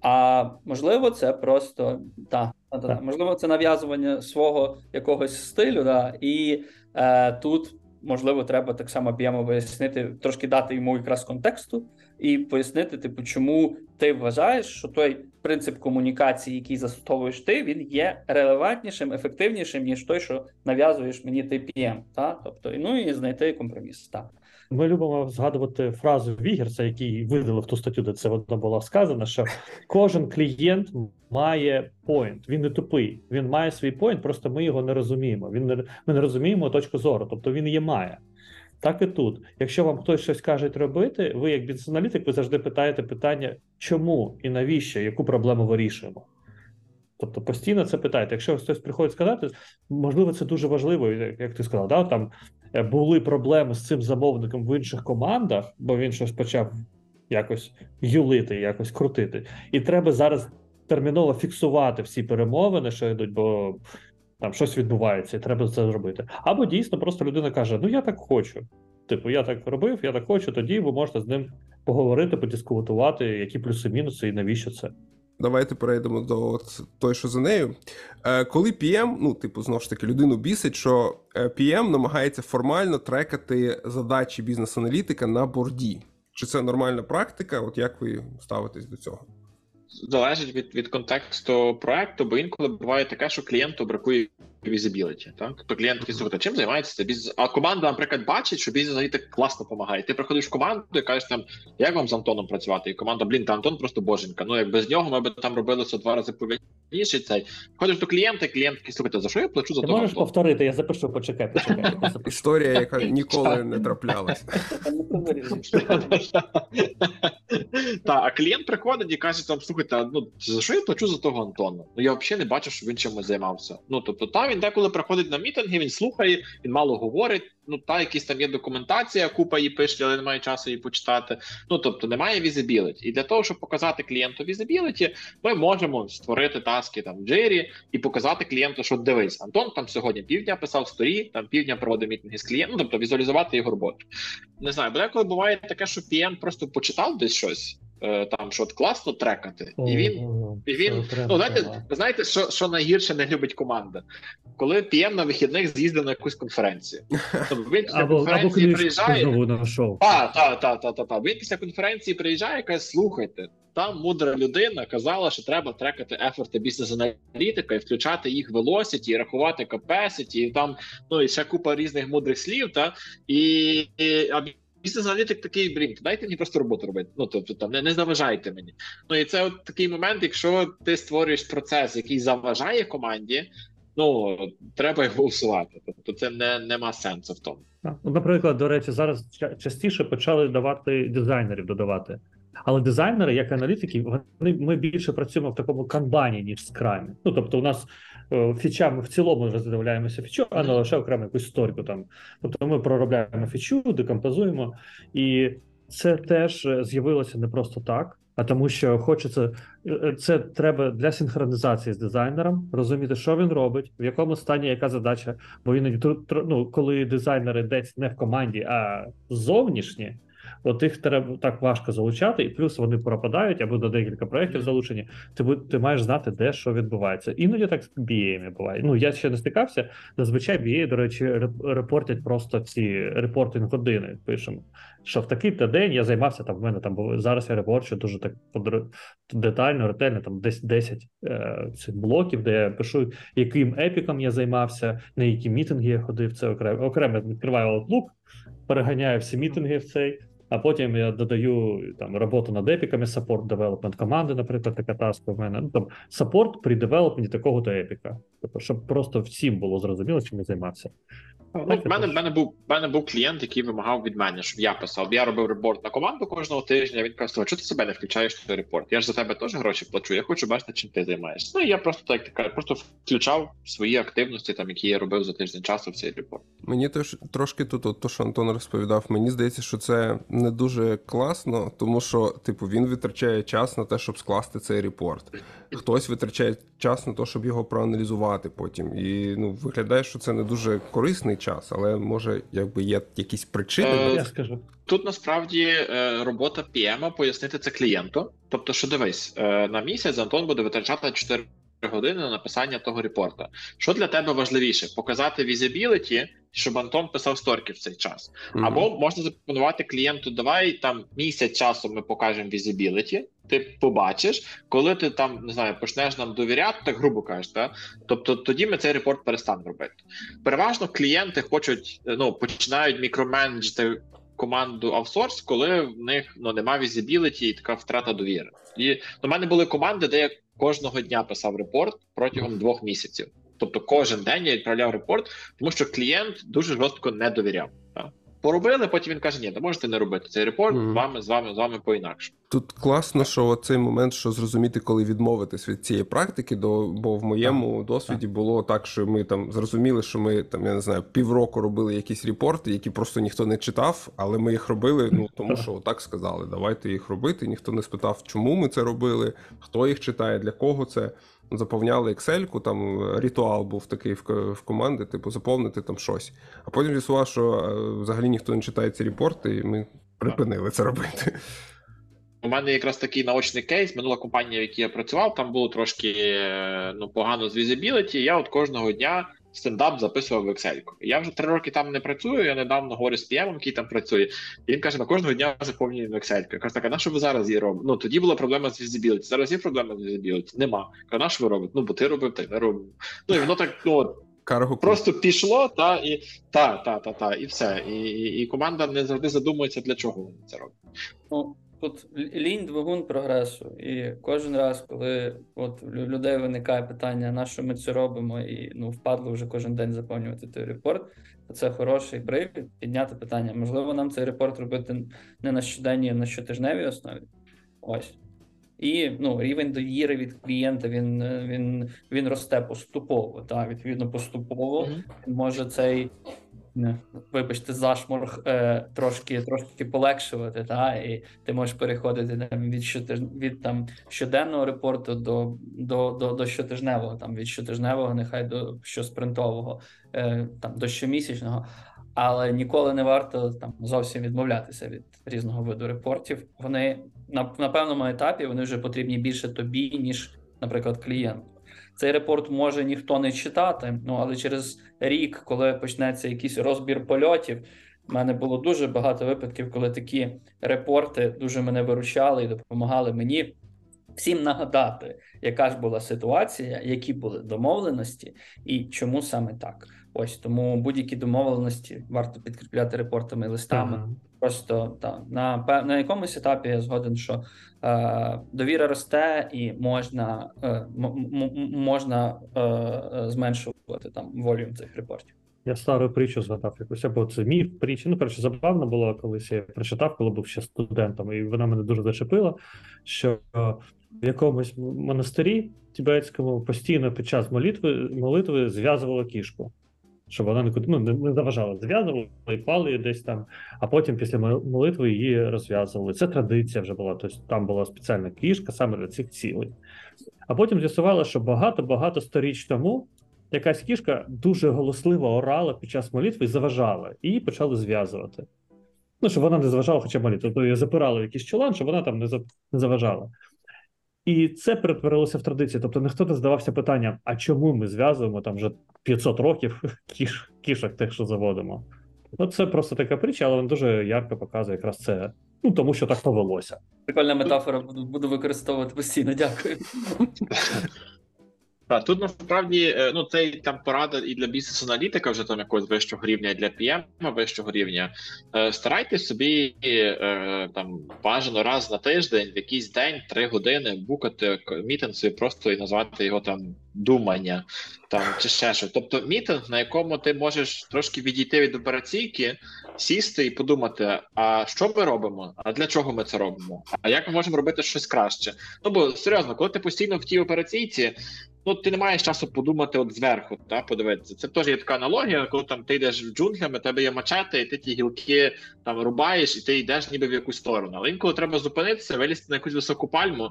А можливо, це просто та, та, та, можливо, це нав'язування свого якогось стилю, да, і е, тут можливо треба так само б'ємо пояснити, трошки дати йому якраз контексту і пояснити, типу, чому ти вважаєш, що той принцип комунікації, який застосовуєш ти, він є релевантнішим, ефективнішим, ніж той, що нав'язуєш мені ти PM. Та? Тобто, ну і знайти компроміс. Так. Ми любимо згадувати фразу Вігерса, який видалив ту статтю, де це воно було сказано, що кожен клієнт має point. Він не тупий. Він має свій point, просто ми його не розуміємо. Він не ми не розуміємо точку зору, тобто він її має. Так і тут. Якщо вам хтось щось каже робити, ви, як бізнес-аналітик, ви завжди питаєте питання, чому і навіщо, яку проблему вирішуємо. Тобто постійно це питаєте. Якщо хтось приходить сказати, можливо, це дуже важливо, як ти сказав, да? там були проблеми з цим замовником в інших командах, бо він щось почав якось юлити, якось крутити. І треба зараз терміново фіксувати всі перемовини, що йдуть, бо там щось відбувається, і треба це зробити. Або дійсно просто людина каже: Ну я так хочу. Типу, я так робив, я так хочу. Тоді ви можете з ним поговорити, подискутувати, які плюси-мінуси і навіщо це. Давайте перейдемо до от той, що за нею. Е, коли PM, ну, типу, знову ж таки, людину бісить, що е, PM намагається формально трекати задачі бізнес-аналітика на борді. Чи це нормальна практика? От як ви ставитесь до цього? Залежить від від контексту проекту, бо інколи буває таке, що клієнту бракує візибіліті. Так? Тобто клієнт такий, слухайте, чим займається бізнес? А команда, наприклад, бачить, що бізнес аналітик класно допомагає. Ти приходиш в команду і кажеш там, як вам з Антоном працювати? І команда, блін, та Антон просто боженька. Ну як без нього ми б там робили це два рази повільніше. Цей ходиш до клієнта, клієнт такий, слухайте, за що я плачу за Ти того? можеш Антона?» повторити, я запишу, почекай, почекай. Історія, яка ніколи не траплялася. Так, а клієнт приходить і каже: там, слухайте, а, ну за що я плачу за того Антона? Ну я взагалі не бачу, що він чимось займався. Ну тобто, та він деколи приходить на мітинги, він слухає, він мало говорить. Ну та якісь там є документація, купа її пише, але немає часу її почитати. Ну тобто немає візибіліті. І для того, щоб показати клієнту візибіліті, ми можемо створити таски там в Джирі і показати клієнту, що дивись, Антон там сьогодні півдня писав сторі, там півдня проводив мітинги з клієнтом, ну, тобто візуалізувати його роботу. Не знаю, бо деколи буває таке, що PM просто почитав десь щось. Е, Там що от класно трекати, і він і він- Ну, знаєте, знаєте, що, що найгірше не любить команда? Коли PM на вихідних з'їздив на якусь конференцію. Тобто він після конференції приїжджає. Та, та, та, та, та, та. Він після конференції приїжджає і каже: слухайте, там мудра людина казала, що треба трекати ефорти бізнес-аналітика і включати їх velocity, і рахувати capacity, і там ну і ще купа різних мудрих слів. Та і, і бізнес-аналітик такий блін, дайте мені просто роботу робити. Ну тобто там не, не заважайте мені. Ну і це от такий момент, якщо ти створюєш процес, який заважає команді. Ну треба його усувати. Тобто це не нема сенсу в тому. Ну, Наприклад, до речі, зараз частіше почали давати дизайнерів додавати. Але дизайнери, як аналітики, вони ми більше працюємо в такому канбані, ніж в скрамі. Ну тобто, у нас е, фіча, ми в цілому роздивляємося фічу, а не лише окремо якусь сторіку там. Тобто ми проробляємо фічу, декомпозуємо, і це теж е, з'явилося не просто так. А тому, що хочеться е, це треба для синхронізації з дизайнером, розуміти, що він робить, в якому стані яка задача. Бо іноді ну, коли дизайнери десь не в команді, а зовнішні, от їх треба так важко залучати, і плюс вони пропадають або до декілька проєктів залучені. Ти ти маєш знати, де що відбувається. Іноді так з BA буває. Ну я ще не стикався. Зазвичай BA, до речі, реп- репортять просто ці репортинг години. Пишемо, що в такий то день я займався там. В мене там зараз. Я репорчу дуже так детально, ретельно. Там десь 10 е, цих блоків, де я пишу, яким епіком я займався, на які мітинги я ходив. Це окремо окремо відкриваю Outlook, переганяю всі мітинги в цей. А потім я додаю там роботу над епіками, саппорт девелопмент команди, наприклад, така таска в мене. Ну там саппорт при девелопменті такого-то епіка. Тобто, щоб просто всім було зрозуміло, чим я займався. Ну, в мене, в мене був в мене був клієнт, який вимагав від мене, щоб я писав. Я робив репорт на команду кожного тижня. Він казав, чого ти себе не включаєш в той репорт? Я ж за тебе теж гроші плачу. Я хочу бачити, чим ти займаєшся. Ну і я просто так просто включав свої активності, там які я робив за тиждень часу в цей репорт. Мені теж трошки тут, от, то, що Антон розповідав, мені здається, що це не дуже класно, тому що, типу, він витрачає час на те, щоб скласти цей репорт. Хтось витрачає час на те, щоб його проаналізувати потім. І ну, виглядає, що це не дуже корисний час, але може, якби є якісь причини. Е, Я скажу. Тут насправді е, робота PM пояснити це клієнту. Тобто, що дивись, е, на місяць Антон буде витрачати 4 години на написання того репорта. Що для тебе важливіше? Показати візибіліті, щоб Антон писав сторки в цей час. Або можна запропонувати клієнту: давай там місяць часу ми покажемо візибіліті. Ти побачиш, коли ти там не знаю, почнеш нам довіряти, так грубо кажеш, та тобто тоді ми цей репорт перестанемо робити. Переважно клієнти хочуть е, ну починають мікроменеджити команду аутсорс, коли в них ну немає visibility і така втрата довіри. І у мене були команди, де я кожного дня писав репорт протягом двох місяців. Тобто кожен день я відправляв репорт, тому що клієнт дуже жорстко не довіряв. Так? Поробили, потім він каже: ні, не можете не робити цей репорт, з вами, з вами, з вами по-інакше. Тут класно, що цей момент, що зрозуміти, коли відмовитись від цієї практики, до, бо в моєму досвіді було так, що ми там зрозуміли, що ми там, я не знаю, півроку робили якісь репорти, які просто ніхто не читав, але ми їх робили, ну тому що так сказали, давайте їх робити. Ніхто не спитав, чому ми це робили, хто їх читає, для кого це. Заповняли Excel, там е, ритуал був такий в, команди, типу, заповнити там щось. А потім з'ясував, що е, взагалі ніхто не читає ці репорти, і ми припинили це робити. У мене якраз такий наочний кейс. Минула компанія, в якій я працював, там було трошки е, ну, погано з візибіліті. Я от кожного дня стендап записував в Excel. Я вже три роки там не працюю. Я недавно говорю з PM, який там працює. І він каже: на кожного дня заповнюю в Excel. Я кажу, так, а на що ви зараз її робите? Ну тоді була проблема з візибіліті. Зараз є проблема з візибіліті? Нема. Кажу, на що ви робите? Ну, бо ти робив, ти не робив. Ну і воно так ну, Карго просто пішло, та і та, та, та, та, і все. І, і, і команда не завжди задумується, для чого вони це роблять. Ну, тут лінь двигун прогресу. І кожен раз, коли от у людей виникає питання, на що ми це робимо, і ну впадло вже кожен день заповнювати той репорт, то це хороший привід підняти питання. Можливо, нам цей репорт робити не на щоденній, а на щотижневій основі. Ось. І ну, рівень довіри від клієнта він, е, він, він росте поступово. Та, відповідно, поступово Мгм. може цей, вибачте, зашморг е, трошки, трошки полегшувати, та, і ти можеш переходити там, від, щотиж... від там, щоденного репорту до, до, до, до щотижневого, там, від щотижневого, нехай до щоспринтового, е, там, до щомісячного. Але ніколи не варто там зовсім відмовлятися від різного виду репортів. Вони на, на певному етапі вони вже потрібні більше тобі, ніж, наприклад, клієнту. Цей репорт може ніхто не читати, ну але через рік, коли почнеться якийсь розбір польотів, в мене було дуже багато випадків, коли такі репорти дуже мене виручали і допомагали мені всім нагадати, яка ж була ситуація, які були домовленості і чому саме так. Ось тому будь-які домовленості варто підкріпляти репортами і листами. Ага. Просто так, на, на якомусь етапі я згоден, що е, довіра росте і можна, е, м- м- м- можна е, е, зменшувати там волюм цих репортів. Я стару притчу згадав якусь, або це міф, притча. Ну, коротше, забавно було, колись я прочитав, коли був ще студентом, і вона мене дуже зачепила, що в якомусь монастирі тібетському постійно під час молитви, молитви зв'язували кішку. Щоб вона нікуди ну, не, не заважала. Зв'язували і клали її десь там, а потім після молитви її розв'язували. Це традиція вже була. Тобто там була спеціальна кішка саме для цих цілей. А потім з'ясувалося, що багато-багато сторіч тому якась кішка дуже голосливо орала під час молитви і заважала, і її почали зв'язувати. Ну, щоб вона не заважала хоча молитву. Тобто її запирали в якийсь чолан, щоб вона там не заважала. І це перетворилося в традицію. Тобто ніхто не здавався питанням, а чому ми зв'язуємо там вже 500 років кіш, кішок тих, що заводимо. Ну, це просто така притча, але вона дуже ярко показує якраз це. Ну, тому що так повелося. Прикольна метафора, буду, буду використовувати постійно. Дякую. Так, тут насправді е, ну це і там порада і для бізнес-аналітика вже там якогось вищого рівня, і для PM вищого рівня. Е, Старайтесь собі е, там бажано раз на тиждень, в якийсь день, три години букати мітинг собі просто і назвати його там думання, там чи ще щось. Тобто мітинг, на якому ти можеш трошки відійти від операційки, сісти і подумати: а що ми робимо? А для чого ми це робимо? А як ми можемо робити щось краще? Ну бо серйозно, коли ти постійно в тій операційці ну ти не маєш часу подумати от зверху, та подивитися. Це теж є така аналогія, коли там ти йдеш в джунглями, тебе є мачете, і ти ті гілки там рубаєш, і ти йдеш ніби в якусь сторону. Але інколи треба зупинитися, вилізти на якусь високу пальму,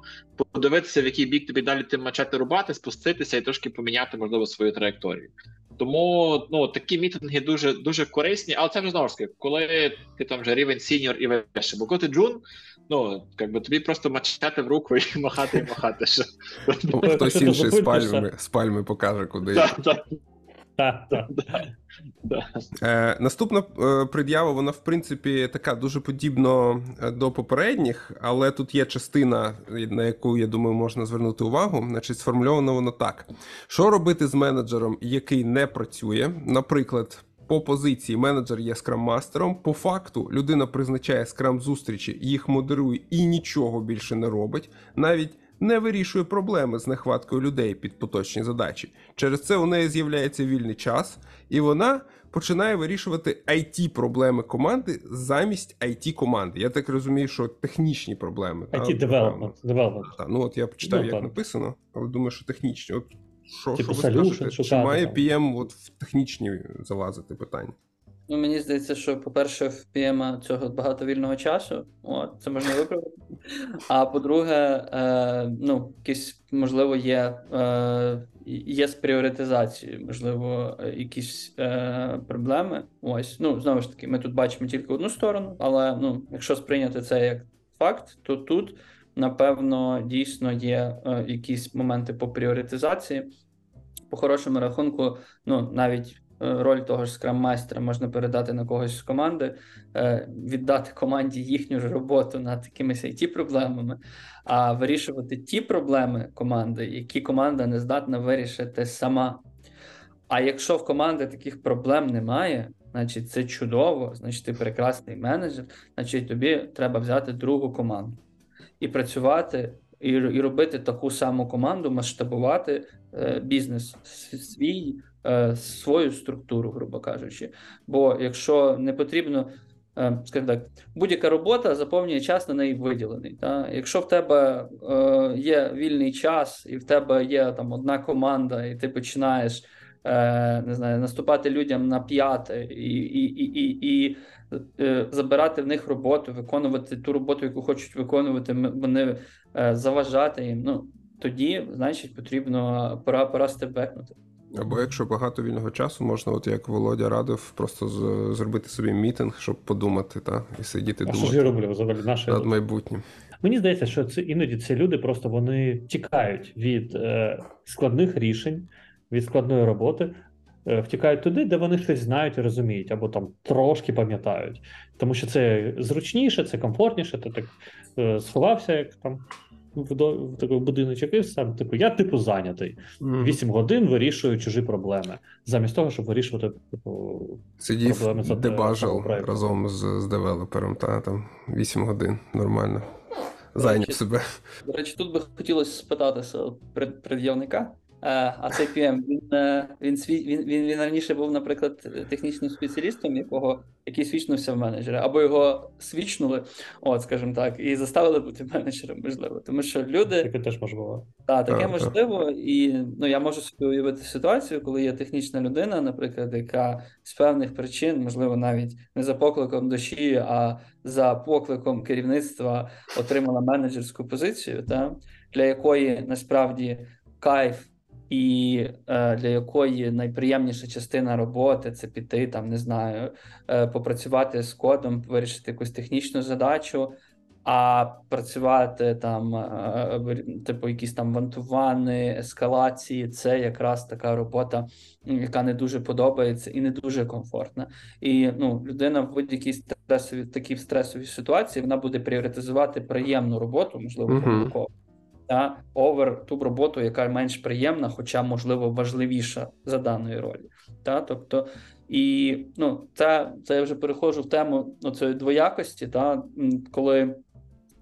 подивитися, в який бік тобі далі тим мачете рубати, спуститися і трошки поміняти, можливо, свою траєкторію. Тому ну такі мітинги дуже дуже корисні, але це вже знову ж таки, коли ти там вже рівень сіньор і вище. Бо коли ти джун, ну якби тобі просто мачете в руку і махати, і махати. Що... Хтось інший з пальми з пальми покаже, куди. Так. так. Е, наступна е, пред'ява, вона в принципі така дуже подібна е, до попередніх, але тут є частина, на яку я думаю, можна звернути увагу. Значить, сформульовано воно так: що робити з менеджером, який не працює, наприклад. По позиції менеджер є скрам-мастером. По факту людина призначає скрам зустрічі, їх модерує і нічого більше не робить, навіть не вирішує проблеми з нехваткою людей під поточні задачі. Через це у неї з'являється вільний час, і вона починає вирішувати it проблеми команди замість it команди. Я так розумію, що технічні проблеми. IT development. development. ну от я почитав, Ну, як так. написано, але думаю, що технічні. От що, Типу що ви скажете? Чи має. PM от в технічні залазити питання? Ну, мені здається, що, по-перше, в PM цього багато вільного часу, от, це можна виправити. А по-друге, е, ну, якісь, можливо, є, е, є з пріоритизацією, можливо, якісь е, проблеми. Ось, ну, знову ж таки, ми тут бачимо тільки одну сторону, але ну, якщо сприйняти це як факт, то тут, напевно, дійсно є е, якісь моменти по пріоритизації. По хорошому рахунку, ну, навіть роль того ж скрам-майстера можна передати на когось з команди, е, віддати команді їхню ж роботу над якимись it проблемами, а вирішувати ті проблеми команди, які команда не здатна вирішити сама. А якщо в команди таких проблем немає, значить це чудово, значить ти прекрасний менеджер, значить тобі треба взяти другу команду і працювати, і, робити таку саму команду, масштабувати е, бізнес свій, е, свою структуру, грубо кажучи. Бо якщо не потрібно, е, скажімо так, будь-яка робота заповнює час на неї виділений. Та? Якщо в тебе е, є вільний час, і в тебе є там одна команда, і ти починаєш. е, Не знаю, наступати людям на п'яте і, і, і, і, і е, забирати в них роботу, виконувати ту роботу, яку хочуть виконувати, вони е, заважати їм. Ну тоді, значить, потрібно пора пора степбекнути. Або якщо багато вільного часу, можна, от як Володя радив, просто з- зробити собі мітинг, щоб подумати, та, і сидіти А що ж я роблю взагалі? Наше над майбутнім. Мені здається, що це іноді ці люди просто вони тікають від е, складних рішень, від складної роботи, е, втікають туди, де вони щось знають і розуміють, або там трошки пам'ятають. Тому що це зручніше, це комфортніше. Ти так е, сховався, як там в, в такий будиночок, і сам Типу, я типу зайнятий. Вісім годин вирішую чужі проблеми, замість того, щоб вирішувати типу, Сидів, проблеми за- дебажив разом з, з девелопером, та там вісім годин, нормально. Зайняв себе. До речі, тут би хотілося спитатися пред'явника. А цей PM, він, е, він, він, він, він раніше був, наприклад, технічним спеціалістом, якого який свічнувся в менеджера, або його свічнули, от, скажімо так, і заставили бути менеджером, можливо. Тому що люди таке теж бути. Так, таке Так, можливо, і ну я можу собі уявити ситуацію, коли є технічна людина, наприклад, яка з певних причин, можливо, навіть не за покликом душі, а за покликом керівництва отримала менеджерську позицію, та для якої насправді кайф. І е, для якої найприємніша частина роботи це піти там, не знаю, е, попрацювати з кодом, вирішити якусь технічну задачу, а працювати там, е, типу, якісь там вантувани, ескалації, це якраз така робота, яка не дуже подобається і не дуже комфортна. І ну, людина в будь-якій стресовій такій стресовій ситуації вона буде пріоритизувати приємну роботу, можливо, Мгм. Та овер ту роботу, яка менш приємна, хоча можливо важливіша за даної ролі. Та? Тобто, і ну, це, це я вже переходжу в тему цієї двоякості, та? коли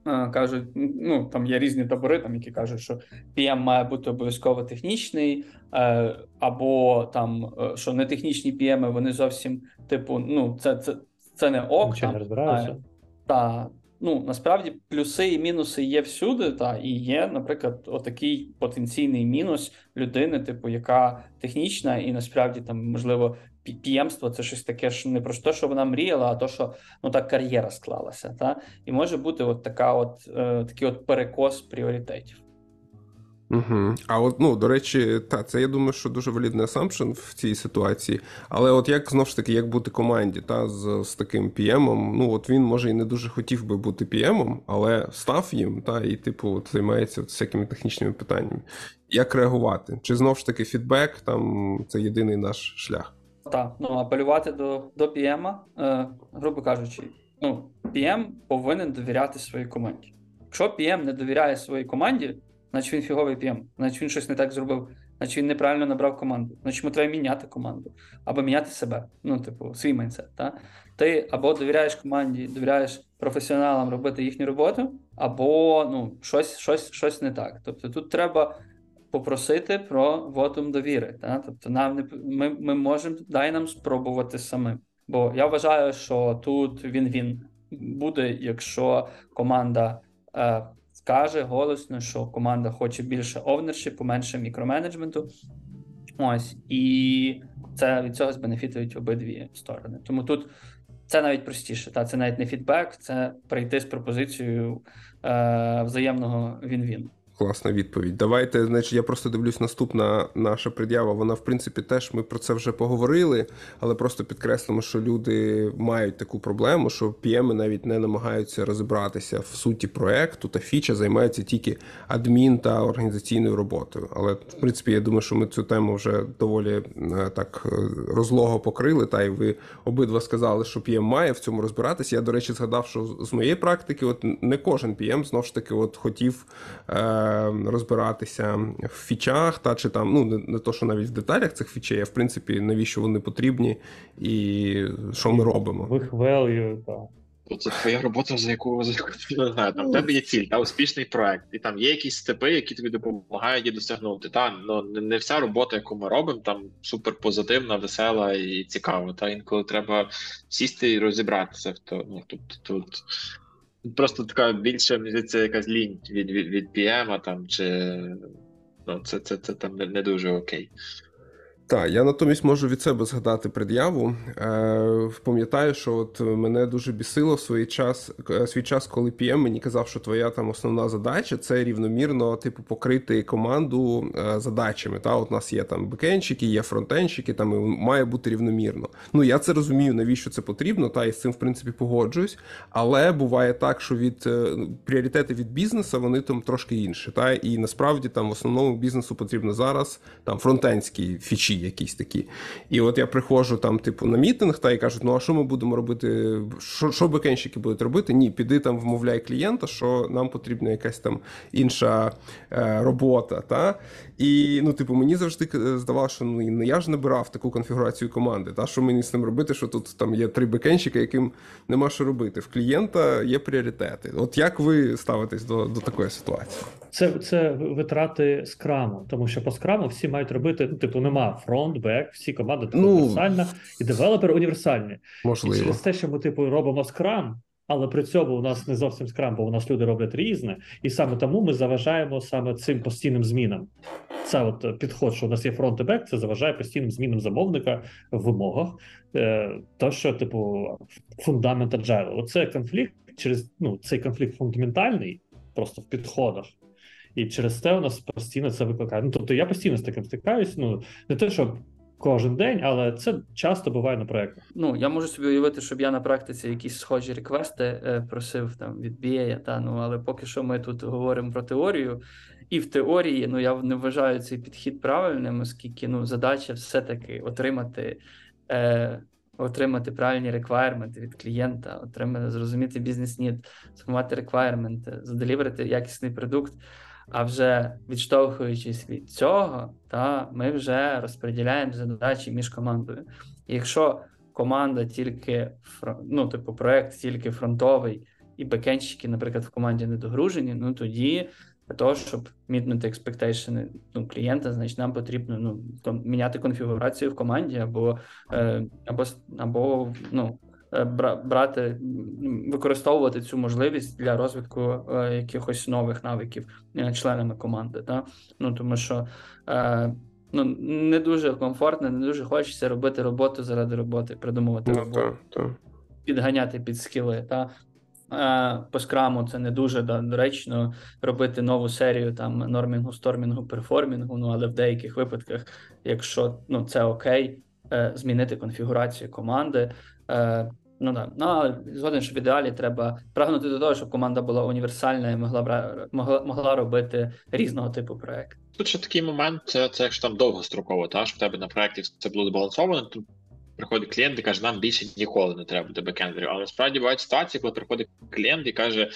е, кажуть, ну там є різні табори, там які кажуть, що PM має бути обов'язково технічний, е, або там е, що не технічні PM, вони зовсім типу, ну це, це, це не ок. Нічого там, не розбираюся. а, та ну насправді плюси і мінуси є всюди, та і є, наприклад, отакий потенційний мінус людини, типу, яка технічна, і насправді там можливо піємство це щось таке ж не про те, що вона мріяла, а то, що ну так кар'єра склалася. Та і може бути от така, от е, такий от перекос пріоритетів. Угу. А от, ну, до речі, та, це я думаю, що дуже валідний assumption в цій ситуації. Але от як знову ж таки, як бути команді, та, з, з таким PM-ом, ну от він може і не дуже хотів би бути PM-ом, але став їм, та, і, типу, от, займається от всякими технічними питаннями. Як реагувати? Чи знову ж таки фідбек там це єдиний наш шлях? Так, ну апелювати до, до PM, е, грубо кажучи, ну, PM повинен довіряти своїй команді. Якщо PM не довіряє своїй команді, значить він фіговий PM, значить він щось не так зробив. значить він неправильно набрав команду. Значить, йому треба міняти команду або міняти себе. Ну, типу, свій майндсет. Та? Ти або довіряєш команді, довіряєш професіоналам робити їхню роботу, або ну, щось, щось, щось не так. Тобто тут треба попросити про вотум довіри. Та? Тобто, нам не ми, ми можемо дай нам спробувати самим. Бо я вважаю, що тут він він буде, якщо команда е, скаже голосно, що команда хоче більше овнершипу, менше мікроменеджменту. Ось, і це від цього збенефітують обидві сторони. Тому тут це навіть простіше. Та це навіть не фідбек, це прийти з пропозицією е, взаємного він-він. Класна відповідь. Давайте, значить, я просто дивлюсь, наступна наша пред'ява. Вона, в принципі, теж ми про це вже поговорили, але просто підкреслимо, що люди мають таку проблему, що PM навіть не намагаються розібратися в суті проекту та фіча, займаються тільки адмін та організаційною роботою. Але в принципі, я думаю, що ми цю тему вже доволі е, так е, розлого покрили. Та й ви обидва сказали, що PM має в цьому розбиратися. Я, до речі, згадав, що з моєї практики, от не кожен PM знов ж таки, от хотів. Розбиратися в фічах, та чи там, ну не, не то, що навіть в деталях цих фічей, а в принципі, навіщо вони потрібні і що ми робимо. В їх value, так. То це твоя робота, за яку за яку ти не знаю, там в тебе є ціль, та успішний проект, і там є якісь степи, які тобі допомагають її досягнути. Та ну не- не вся робота, яку ми робимо, там супер позитивна, весела і цікава. Та інколи треба сісти і розібратися в то. Ну тут тут просто така більше здається, якась лінь від від, від PM, там чи ну це це, це там не, не дуже окей. Так, я натомість можу від себе згадати пред'яву. Е, пам'ятаю, що от мене дуже бісило в свій час, е, свій час, коли PM мені казав, що твоя там основна задача це рівномірно, типу, покрити команду е, задачами. Та, от у нас є там бекенчики, є фронтенчики, там і має бути рівномірно. Ну я це розумію, навіщо це потрібно, та і з цим в принципі погоджуюсь. Але буває так, що від е, пріоритети від бізнесу вони там трошки інші. Та і насправді там в основному бізнесу потрібно зараз там фронтенські фічі якісь такі. І от я приходжу там, типу, на мітинг, та і кажуть, ну а що ми будемо робити? Що що бекенщики будуть робити? Ні, піди там, вмовляй клієнта, що нам потрібна якась там інша е, робота. Та? І ну, типу, мені завжди здавалося, що ну я ж набирав таку конфігурацію команди. Та що мені з ним робити? Що тут там є три бекенщика, яким нема що робити. В клієнта є пріоритети. От як ви ставитесь до, до такої ситуації? Це, це втрати скраму, тому що по скраму всі мають робити, ну, типу, нема фронт, бек, всі команди типу, Ну, універсальна, і девелопер універсальні. І через те, що ми, типу, робимо скрам, але при цьому у нас не зовсім скрам, бо у нас люди роблять різне, і саме тому ми заважаємо саме цим постійним змінам. Це от підход, що у нас є фронт і бек, це заважає постійним змінам замовника в вимогах. Е, То, що, типу, фундамент agile. Оце конфлікт через ну, цей конфлікт фундаментальний, просто в підходах. І через те у нас постійно це викликає. Ну, тобто я постійно з таким стикаюсь. Ну, не те, що кожен день, але це часто буває на проєктах. Ну, я можу собі уявити, щоб я на практиці якісь схожі реквести е, просив там від BA, та ну але поки що ми тут говоримо про теорію, і в теорії ну я не вважаю цей підхід правильним, оскільки ну задача все-таки отримати. Е, Отримати правильні реквайрменти від клієнта, отримати, зрозуміти бізнес-нід, сформувати реквайрменти, заделіверити якісний продукт. А вже відштовхуючись від цього, та ми вже розподіляємо задачі між командою. І якщо команда тільки ну, типу, проект тільки фронтовий, і бекенщики, наприклад, в команді не догружені, ну тоді для того, щоб мітнути експектейшени ну, клієнта, значить нам потрібно ну, міняти конфігурацію в команді, або е, або, або ну, брати, використовувати цю можливість для розвитку е, якихось нових навиків е, членами команди. Та? Ну тому що е, ну, не дуже комфортно, не дуже хочеться робити роботу заради роботи, придумувати Ну, роботу, так, так. підганяти під скіли. Та? По скраму це не дуже доречно робити нову серію там нормінгу, стормінгу, перформінгу. Ну але в деяких випадках, якщо ну це окей, змінити конфігурацію команди. Ну да. Ну, але згоден, що в ідеалі треба прагнути до того, щоб команда була універсальна і могла могла, могла робити різного типу проект. Тут ще такий момент, це, це якщо там довгостроково, та що в тебе на проєкті це було збалансовано, то приходить клієнт і каже, нам більше ніколи не треба буде бекендерів. Але насправді бувають ситуації, коли приходить клієнт і каже: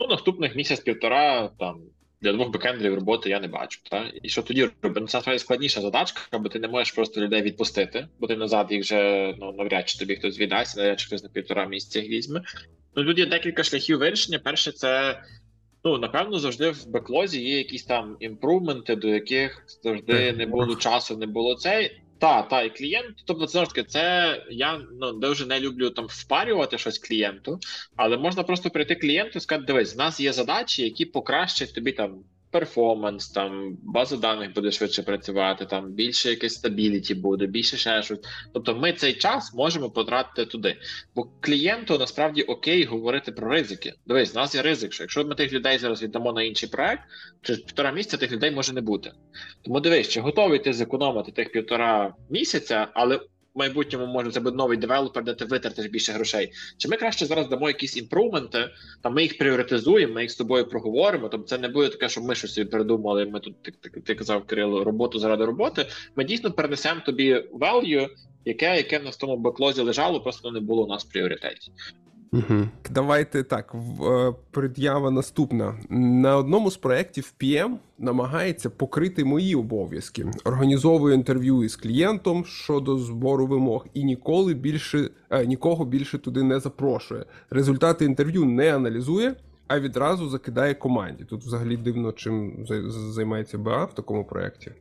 ну, наступних місяць-півтора там для двох бекендерів роботи я не бачу. Та? І що тоді робити? Ну, це насправді складніша задачка, бо ти не можеш просто людей відпустити, бо ти назад їх вже ну, навряд чи тобі хтось віддасть, навряд чи хтось на півтора місяця їх візьме. Ну тут є декілька шляхів вирішення. Перше, це ну напевно завжди в беклозі є якісь там імпрувменти, до яких завжди не було часу, не було цей. Та, та, і клієнт, тобто, ж таки, це я ну дуже не люблю там впарювати щось клієнту, але можна просто прийти клієнту і сказати: дивись, в нас є задачі, які покращать тобі там перформанс, там база даних буде швидше працювати, там більше якесь стабіліті буде, більше ще щось. Тобто, ми цей час можемо потратити туди. Бо клієнту насправді окей говорити про ризики. Дивись, в нас є ризик, що якщо ми тих людей зараз віддамо на інший проект, через півтора місяця тих людей може не бути. Тому дивись, чи готовий ти зекономити тих півтора місяця, але майбутньому може це буде новий девелопер, де ти витратиш більше грошей. Чи ми краще зараз дамо якісь improvement и, там ми їх пріоритизуємо, ми їх з тобою проговоримо. Тобто це не буде таке, що ми щось собі придумали. Ми тут ти, ти, ти казав Кирило, роботу заради роботи. Ми дійсно перенесемо тобі value, яке, яке в нас в тому беклозі лежало, просто не було у нас в пріоритеті. Угу. Давайте так. е, Пред'ява наступна. На одному з проєктів PM намагається покрити мої обов'язки. Організовує інтерв'ю із клієнтом щодо збору вимог і ніколи більше е, нікого більше туди не запрошує. Результати інтерв'ю не аналізує, а відразу закидає команді. Тут взагалі дивно, чим займається БА в такому проєкті.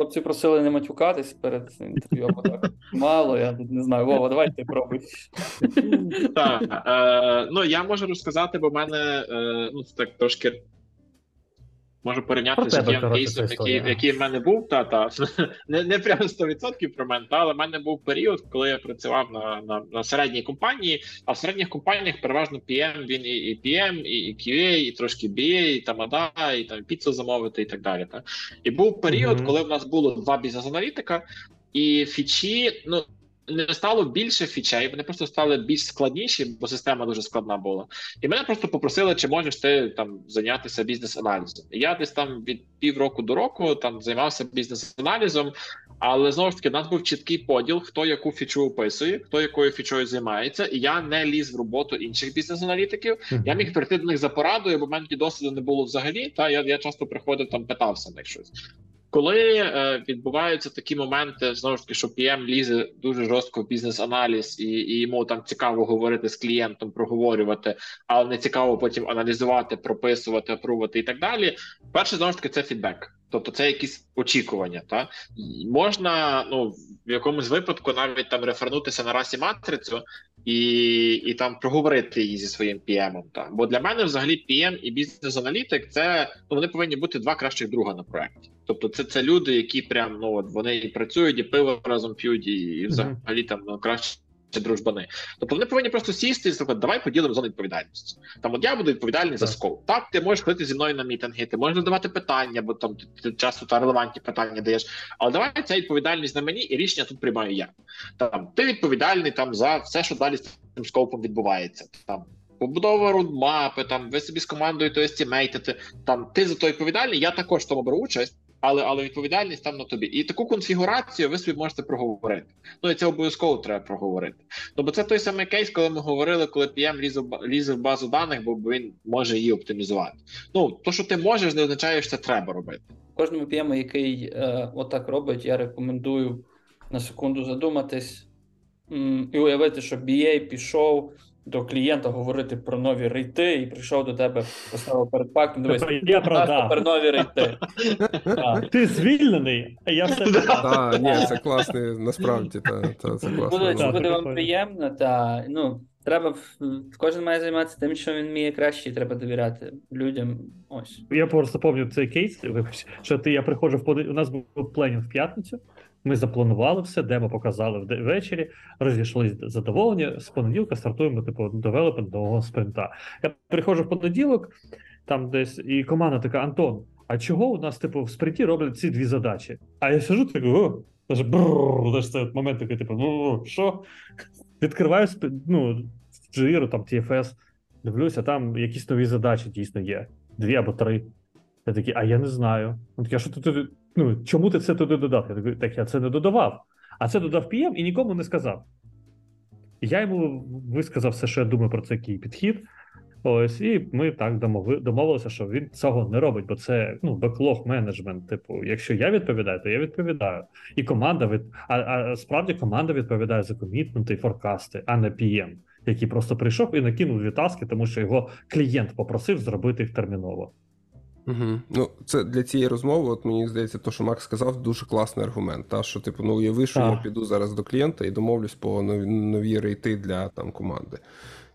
Хлопці просили не матюкатись перед інтерв'ю, або так. Мало, я тут не знаю. Вова, давай ти пробуй. Так, е, ну я можу розказати, бо в мене е, ну так трошки. Можу порівняти з тим кейсом, який, який в мене був. Та, та. Не, не прямо 100% про мене, та, але в мене був період, коли я працював на, на, на середній компанії, а в середніх компаніях переважно PM, він і, і PM, і, і QA, і трошки BA, і там ADA, і там піцу замовити, і так далі. Та. І був період, Мгм. коли в нас було два бізнес-аналітика, і фічі, ну. Не стало більше фічей, вони просто стали більш складніші, бо система дуже складна була. І мене просто попросили, чи можеш ти там зайнятися бізнес-аналізом. І Я десь там від півроку до року там займався бізнес-аналізом, але знову ж таки, у нас був чіткий поділ, хто яку фічу описує, хто якою фічою займається, і я не ліз в роботу інших бізнес-аналітиків. Я міг прийти до них за порадою, бо в мене досвіду не було взагалі. Та я, я часто приходив там, питався в них щось. Коли е, відбуваються такі моменти, знову ж таки, що PM лізе дуже жорстко в бізнес-аналіз, і, і йому там цікаво говорити з клієнтом, проговорювати, але не цікаво потім аналізувати, прописувати, апрувати і так далі. Перше, знову ж таки, це фідбек. Тобто це якісь очікування. Та можна ну в якомусь випадку навіть там рефернутися на расі матрицю і, і там проговорити її зі своїм PM. Та бо для мене взагалі PM і бізнес-аналітик це ну вони повинні бути два кращих друга на проекті. Тобто, це, це люди, які прям ну от вони і працюють, і пиво разом п'ють, і, і взагалі там ну, краще. Дружбани, тобто вони повинні просто сісти і сказати, давай поділимо зону відповідальності. Там от я буду відповідальний за Так. скол. Так, ти можеш ходити зі мною на мітинги, ти можеш задавати питання, бо там ти, часто та релевантні питання даєш. Але давай ця відповідальність на мені, і рішення тут приймаю я. Там ти відповідальний там за все, що далі з цим скопом відбувається. Там побудова рудмапи, там ви собі з командою то естімейтите, там ти за то відповідальний, я також в тому беру участь. Але але відповідальність там на тобі. І таку конфігурацію ви собі можете проговорити. Ну і це обов'язково треба проговорити. Ну бо це той самий кейс, коли ми говорили, коли PM лізе в базу даних, бо він може її оптимізувати. Ну то, що ти можеш, не означає, що це треба робити. Кожному PM, який е, отак робить, я рекомендую на секунду задуматись і уявити, що BA пішов до клієнта говорити про нові рейти і прийшов до тебе, поставив перед фактом. Дивись, я продав. тепер нові рейти. Ти звільнений, а я все Так, ні, це класний, насправді, та, це класно. Буде, вам приємно, та ну треба кожен має займатися тим, що він вміє краще, і треба довіряти людям. Ось. Я просто пам'ятаю цей кейс, вибач, що ти я приходжу в понеділок. У нас був пленінг в п'ятницю. Ми запланували все, демо показали ввечері, розійшлися задоволені. З понеділка стартуємо, типу, девелопмент нового спринта. Я приходжу в понеділок, там десь, і команда така: Антон, а чого у нас, типу, в спринті роблять ці дві задачі? А я сижу такий, о, даже бррр, це от момент такий, типу, ну що? Відкриваю ну, Jira, там TFS, дивлюся, там якісь нові задачі дійсно є. Дві або три. Я такий, а я не знаю. Він такий, а що ти туди? Ну, чому ти це туди додав? Я такий, так я це не додавав. А це додав PM і нікому не сказав. Я йому висказав все, що я думаю про цей підхід. Ось, і ми так домовилися, що він цього не робить, бо це ну, беклог менеджмент. Типу, якщо я відповідаю, то я відповідаю. І команда від а, а справді команда відповідає за комітменти і форкасти, а не PM, який просто прийшов і накинув дві таски, тому що його клієнт попросив зробити їх терміново. Угу. Ну, це для цієї розмови, от мені здається, то, що Макс сказав, дуже класний аргумент. Та, що, типу, ну уяви, що Так. я піду зараз до клієнта і домовлюсь по нові, нові рейти для там команди.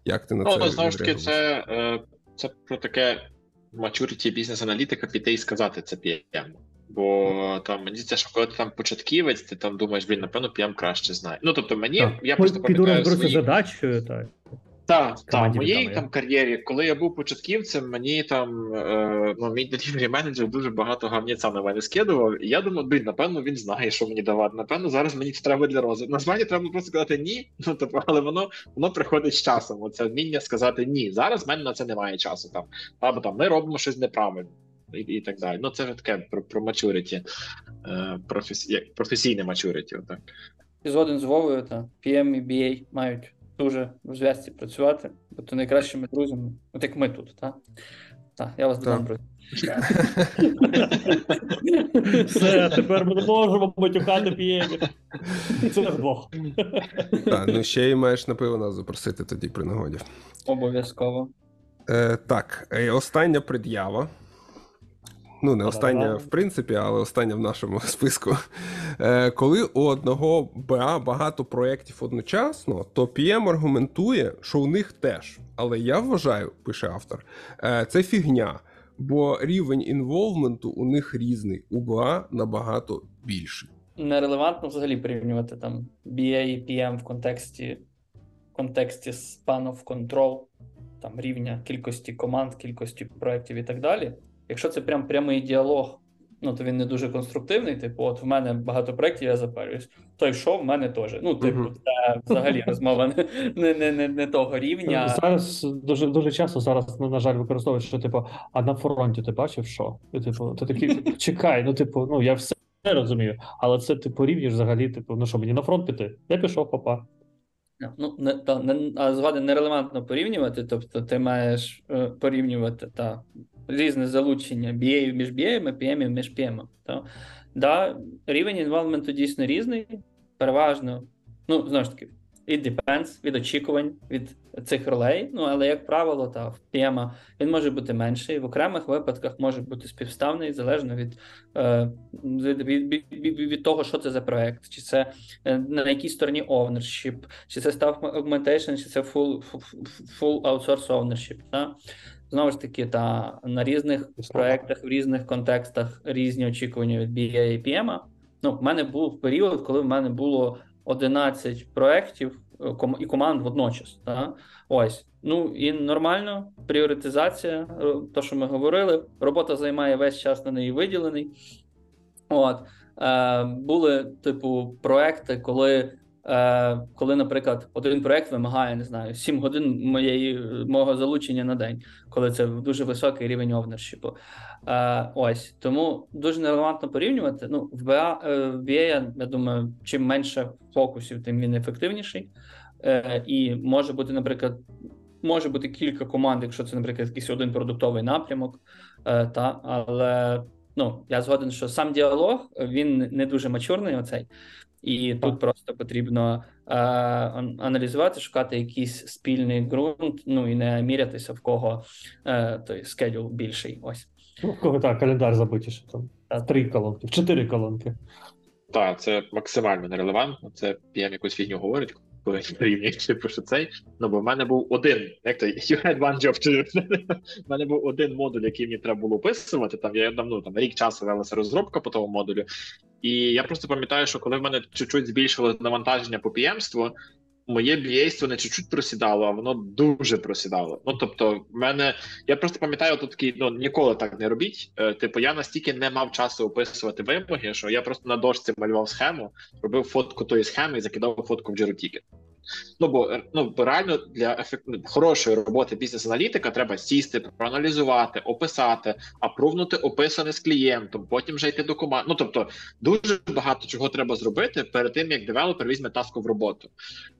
Як ти на Ну, це ну знову ж таки, це, е, це про таке maturity бізнес-аналітика піти і сказати це PM. Бо там мені здається, що коли ти там початківець, ти там думаєш, блін, напевно, PM краще знає. Ну тобто мені Так. я просто піду розберуся свої... задачею, так. Так, так, в відомо, там кар'єрі, коли я був початківцем, мені там е, ну, мій delivery менеджер дуже багато гавніця на мене скидував. І я думав, блін, напевно, він знає, що мені давати. Напевно, зараз мені це треба для розвитку. Насправді треба просто сказати ні. Ну тобто, але воно воно приходить з часом. Оце вміння сказати ні. Зараз в мене на це немає часу. Там або там ми робимо щось неправильно. І, і так далі. Ну, це вже таке про, про maturity, е, професі, професійне maturity, отак. І згоден з Вовою, та PM і BA мають дуже в зв'язці працювати, бо то найкращими друзями, от як ми тут, так? Так, я вас додам, друзі. Все, тепер ми не можемо матюкати п'ємі. Це вдвох. Так, ну ще й маєш на пиво нас запросити тоді при нагоді. Обов'язково. Е, так, е, остання пред'ява. Ну, не остання, в принципі, але остання в нашому списку. Е, коли у одного БА багато проєктів одночасно, то PM аргументує, що у них теж. Але я вважаю, пише автор, е, це фігня, бо рівень інволвменту у них різний, у БА набагато більший. Нерелевантно взагалі порівнювати там BA і PM в контексті, в контексті span of control, там рівня кількості команд, кількості проєктів і так далі. Якщо це прям прямий діалог, ну то він не дуже конструктивний. Типу, от в мене багато проєктів, я запарююсь. Той що, в мене теж. Ну, типу, Мгм. це взагалі розмова не, не, не, не, не того рівня. Зараз дуже дуже часто зараз, ну, на жаль, використовують, що типу, а на фронті ти бачив що? І, типу, ти такий, чекай, ну типу, ну я все розумію, але це ти порівнюєш взагалі, типу, ну що, мені на фронт піти? Я пішов, папа. Ну, не, та, не, а згоден нерелевантно порівнювати, тобто ти маєш е, порівнювати та, різне залучення BA між BA, PM між PM. Та. Да, рівень інволвменту дійсно різний, переважно, ну, знову ж таки, it depends від очікувань від цих ролей. Ну, але, як правило, та, в PM він може бути менший, в окремих випадках може бути співставний, залежно від, е, від, від, від, від, того, що це за проект, чи це е, на якій стороні ownership, чи це staff augmentation, чи це full, full outsource ownership. Та? Знову ж таки, та на різних проектах, в різних контекстах різні очікування від BA і PM. Ну, в мене був період, коли в мене було 11 проєктів е, і команд водночас. Та? Ось. Ну і нормально, пріоритизація, е, то, що ми говорили, робота займає весь час на неї виділений. От. Е, були, типу, проекти, коли, коли, наприклад, один проект вимагає, не знаю, 7 годин моєї, мого залучення на день, коли це дуже високий рівень овнершіпу. Е, ось. Тому дуже нерелевантно порівнювати. Ну, в BA, е, в BA, я думаю, чим менше фокусів, тим він ефективніший. Е, і може бути, наприклад, може бути кілька команд, якщо це, наприклад, якийсь один продуктовий напрямок, е, та, але ну, я згоден, що сам діалог він не дуже мачурний, оцей, і тут просто потрібно е, аналізувати, шукати якийсь спільний ґрунт, ну і не мірятися, в кого е, той скедюл більший. Ось. Ну, в кого так, календар забитіше там. Три колонки, чотири колонки. Так, це максимально нерелевантно. Це PM якусь фігню говорить, коли порівнюють, типу, що цей. Ну, бо в мене був один, як то you had one job to. В мене був один модуль, який мені треба було описувати. Там я давно там рік часу велася розробка по тому модулю. І я просто пам'ятаю, що коли в мене чуть-чуть збільшилось навантаження по PM-ству, моє б'єйство не чуть-чуть просідало, а воно дуже просідало. Ну тобто, в мене я просто пам'ятаю, тут такий, ну ніколи так не робіть. Е, типу, я настільки не мав часу описувати вимоги, що я просто на дошці малював схему, робив фотку тої схеми і закидав фотку в Ticket. Ну бо е, ну реально для ефект... хорошої роботи бізнес-аналітика треба сісти, проаналізувати, описати, апрувнути описане з клієнтом, потім вже йти до команди. Ну тобто дуже багато чого треба зробити перед тим, як девелопер візьме таску в роботу.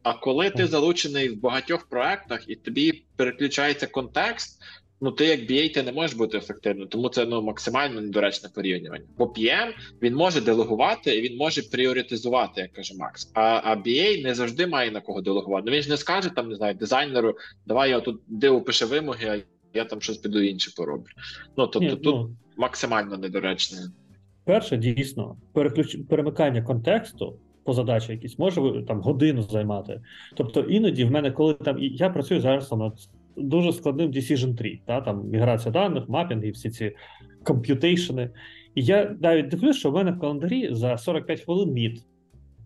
А коли ти залучений в багатьох проектах і тобі переключається контекст. Ну, ти як BA, ти не можеш бути ефективним, тому це ну максимально недоречне порівнювання. Бо PM, він може делегувати і він може пріоритизувати, як каже Макс. А, а BA не завжди має на кого делегувати. Ну він ж не скаже там, не знаю, дизайнеру, давай я тут диви пиши вимоги, а я там щось піду інше пороблю. Ну тобто Ні, тут ну, максимально недоречне. перше, дійсно, переключ... перемикання контексту по задачі якісь може там годину займати. Тобто іноді в мене, коли там я працюю зараз над дуже складним decision tree, та, там міграція даних, мапінги, всі ці комп'ютейшени. І я навіть дивлюсь, що в мене в календарі за 45 хвилин мід.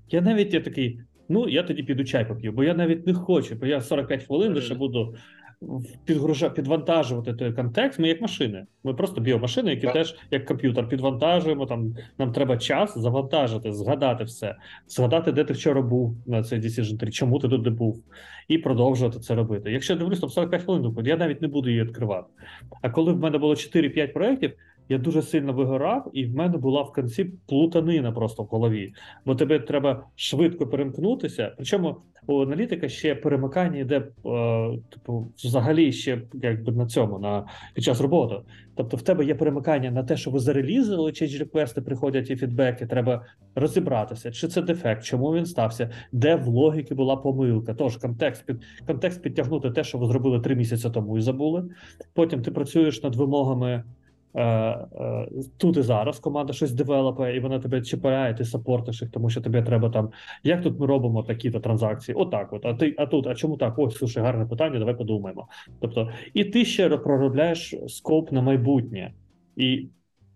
Я навіть я такий, ну я тоді піду чай поп'ю, бо я навіть не хочу, бо я 45 хвилин лише буду підгружа, підвантажувати той контекст. Ми як машини. Ми просто біомашини, які Так. теж як комп'ютер підвантажуємо. Там нам треба час завантажити, згадати все, згадати, де ти вчора був на цей decision tree, чому ти тут не був, і продовжувати це робити. Якщо я дивлюсь, там 45 хвилин, я навіть не буду її відкривати. А коли в мене було 4-5 проєктів, я дуже сильно вигорав, і в мене була в кінці плутанина просто в голові. Бо тебе треба швидко перемкнутися. Причому у аналітика ще перемикання йде, е, типу, взагалі ще якби на цьому, на під час роботи. Тобто, в тебе є перемикання на те, що ви зарелізили, чи реквести приходять і фідбеки. Треба розібратися, чи це дефект, чому він стався, де в логіки була помилка. Тож контекст під контекст підтягнути те, що ви зробили три місяці тому і забули. Потім ти працюєш над вимогами. Е, е, тут і зараз команда щось девелопає, і вона тебе чіпає, ти сапортиш їх, тому що тобі треба там. Як тут ми робимо такі-то транзакції? Отак, от. А ти, а тут, а чому так? Ось, слушай, гарне питання, давай подумаємо. Тобто, і ти ще проробляєш скоп на майбутнє. І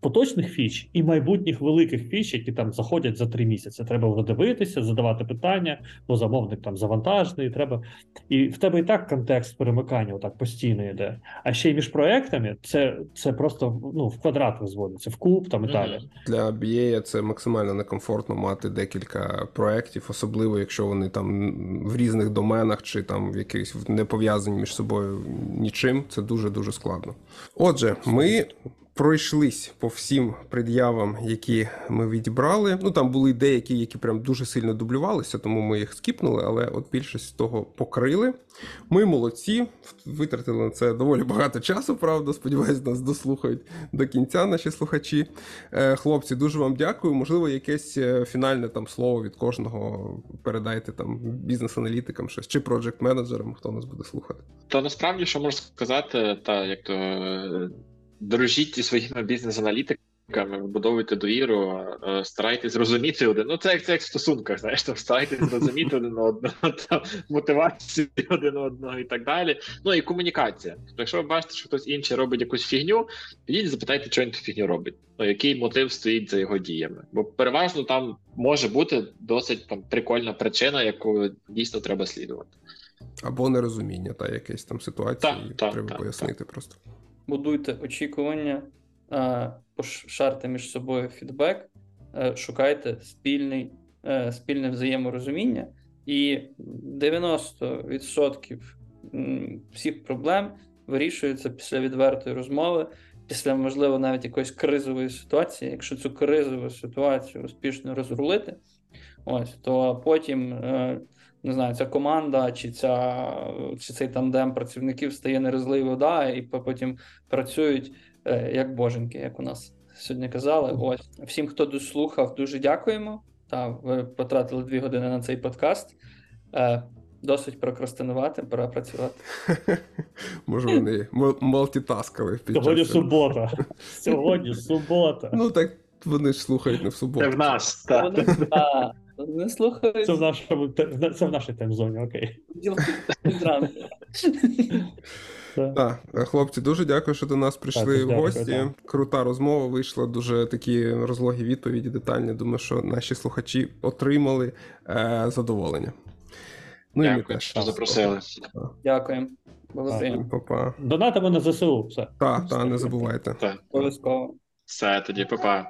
поточних фіч, і майбутніх великих фіч, які там заходять за три місяці. Треба вже дивитися, задавати питання, бо замовник там завантажений, треба. І в тебе і так контекст перемикання отак постійно йде. А ще й між проектами це, це просто ну, в квадрат визводиться, в куб там і Мгм. далі. Для BA це максимально некомфортно мати декілька проєктів, особливо якщо вони там в різних доменах чи там в якихось не пов'язані між собою нічим. Це дуже дуже складно. Отже, ми. Пройшлись по всім пред'явам, які ми відібрали. Ну там були деякі, які прям дуже сильно дублювалися, тому ми їх скіпнули, але от більшість того покрили. Ми молодці, витратили на це доволі багато часу, правда. Сподіваюсь, нас дослухають до кінця наші слухачі. Е, Хлопці, дуже вам дякую. Можливо, якесь е, фінальне там слово від кожного передайте там бізнес-аналітикам щось чи проджект-менеджерам, хто нас буде слухати. То насправді, що можу сказати, та як то дружіть зі своїми бізнес-аналітиками, вибудовуйте довіру, старайтесь зрозуміти один. Ну, це як це як в стосунках, знаєш, там старайтесь зрозуміти один одного, там, мотивацію один одного і так далі. Ну і комунікація. Тобто, якщо ви бачите, що хтось інший робить якусь фігню, підіть, запитайте, що він ту фігню робить. Ну, який мотив стоїть за його діями. Бо переважно там може бути досить там прикольна причина, яку дійсно треба слідувати. Або нерозуміння, та якесь там ситуації, Так, і так, треба так, пояснити просто. Будуйте очікування, е, пошарте між собою фідбек, е, шукайте спільний, е, спільне взаєморозуміння, і 90% всіх проблем вирішується після відвертої розмови, після, можливо, навіть якоїсь кризової ситуації. Якщо цю кризову ситуацію успішно розрулити, ось, то потім. Не знаю, ця команда чи ця чи цей тандем працівників стає не розлий вода, і потім працюють е, як боженьки, як у нас сьогодні казали. Ось всім, хто дослухав, дуже дякуємо. Та ви потратили дві години на цей подкаст. Е, Досить прокрастинувати, пора працювати. Може, вони мул- мультитаскали під Сьогодні час субота. Сьогодні субота. Ну так вони ж слухають не в Це суботу. в нас, так. Не слухають Це в нашому те- це в нашій таймзоні, окей. Так, хлопці, дуже дякую, що до нас прийшли Так, в дякую, гості. так. Крута розмова вийшла, дуже такі розлогі відповіді, детальні. Думаю, що наші слухачі отримали е, задоволення. Ну і ми теж. що запросили. Дякуємо. Па-па. Донатимо на ЗСУ. Все. Так, та, не забувайте. Обов'язково. все тоді, па-па.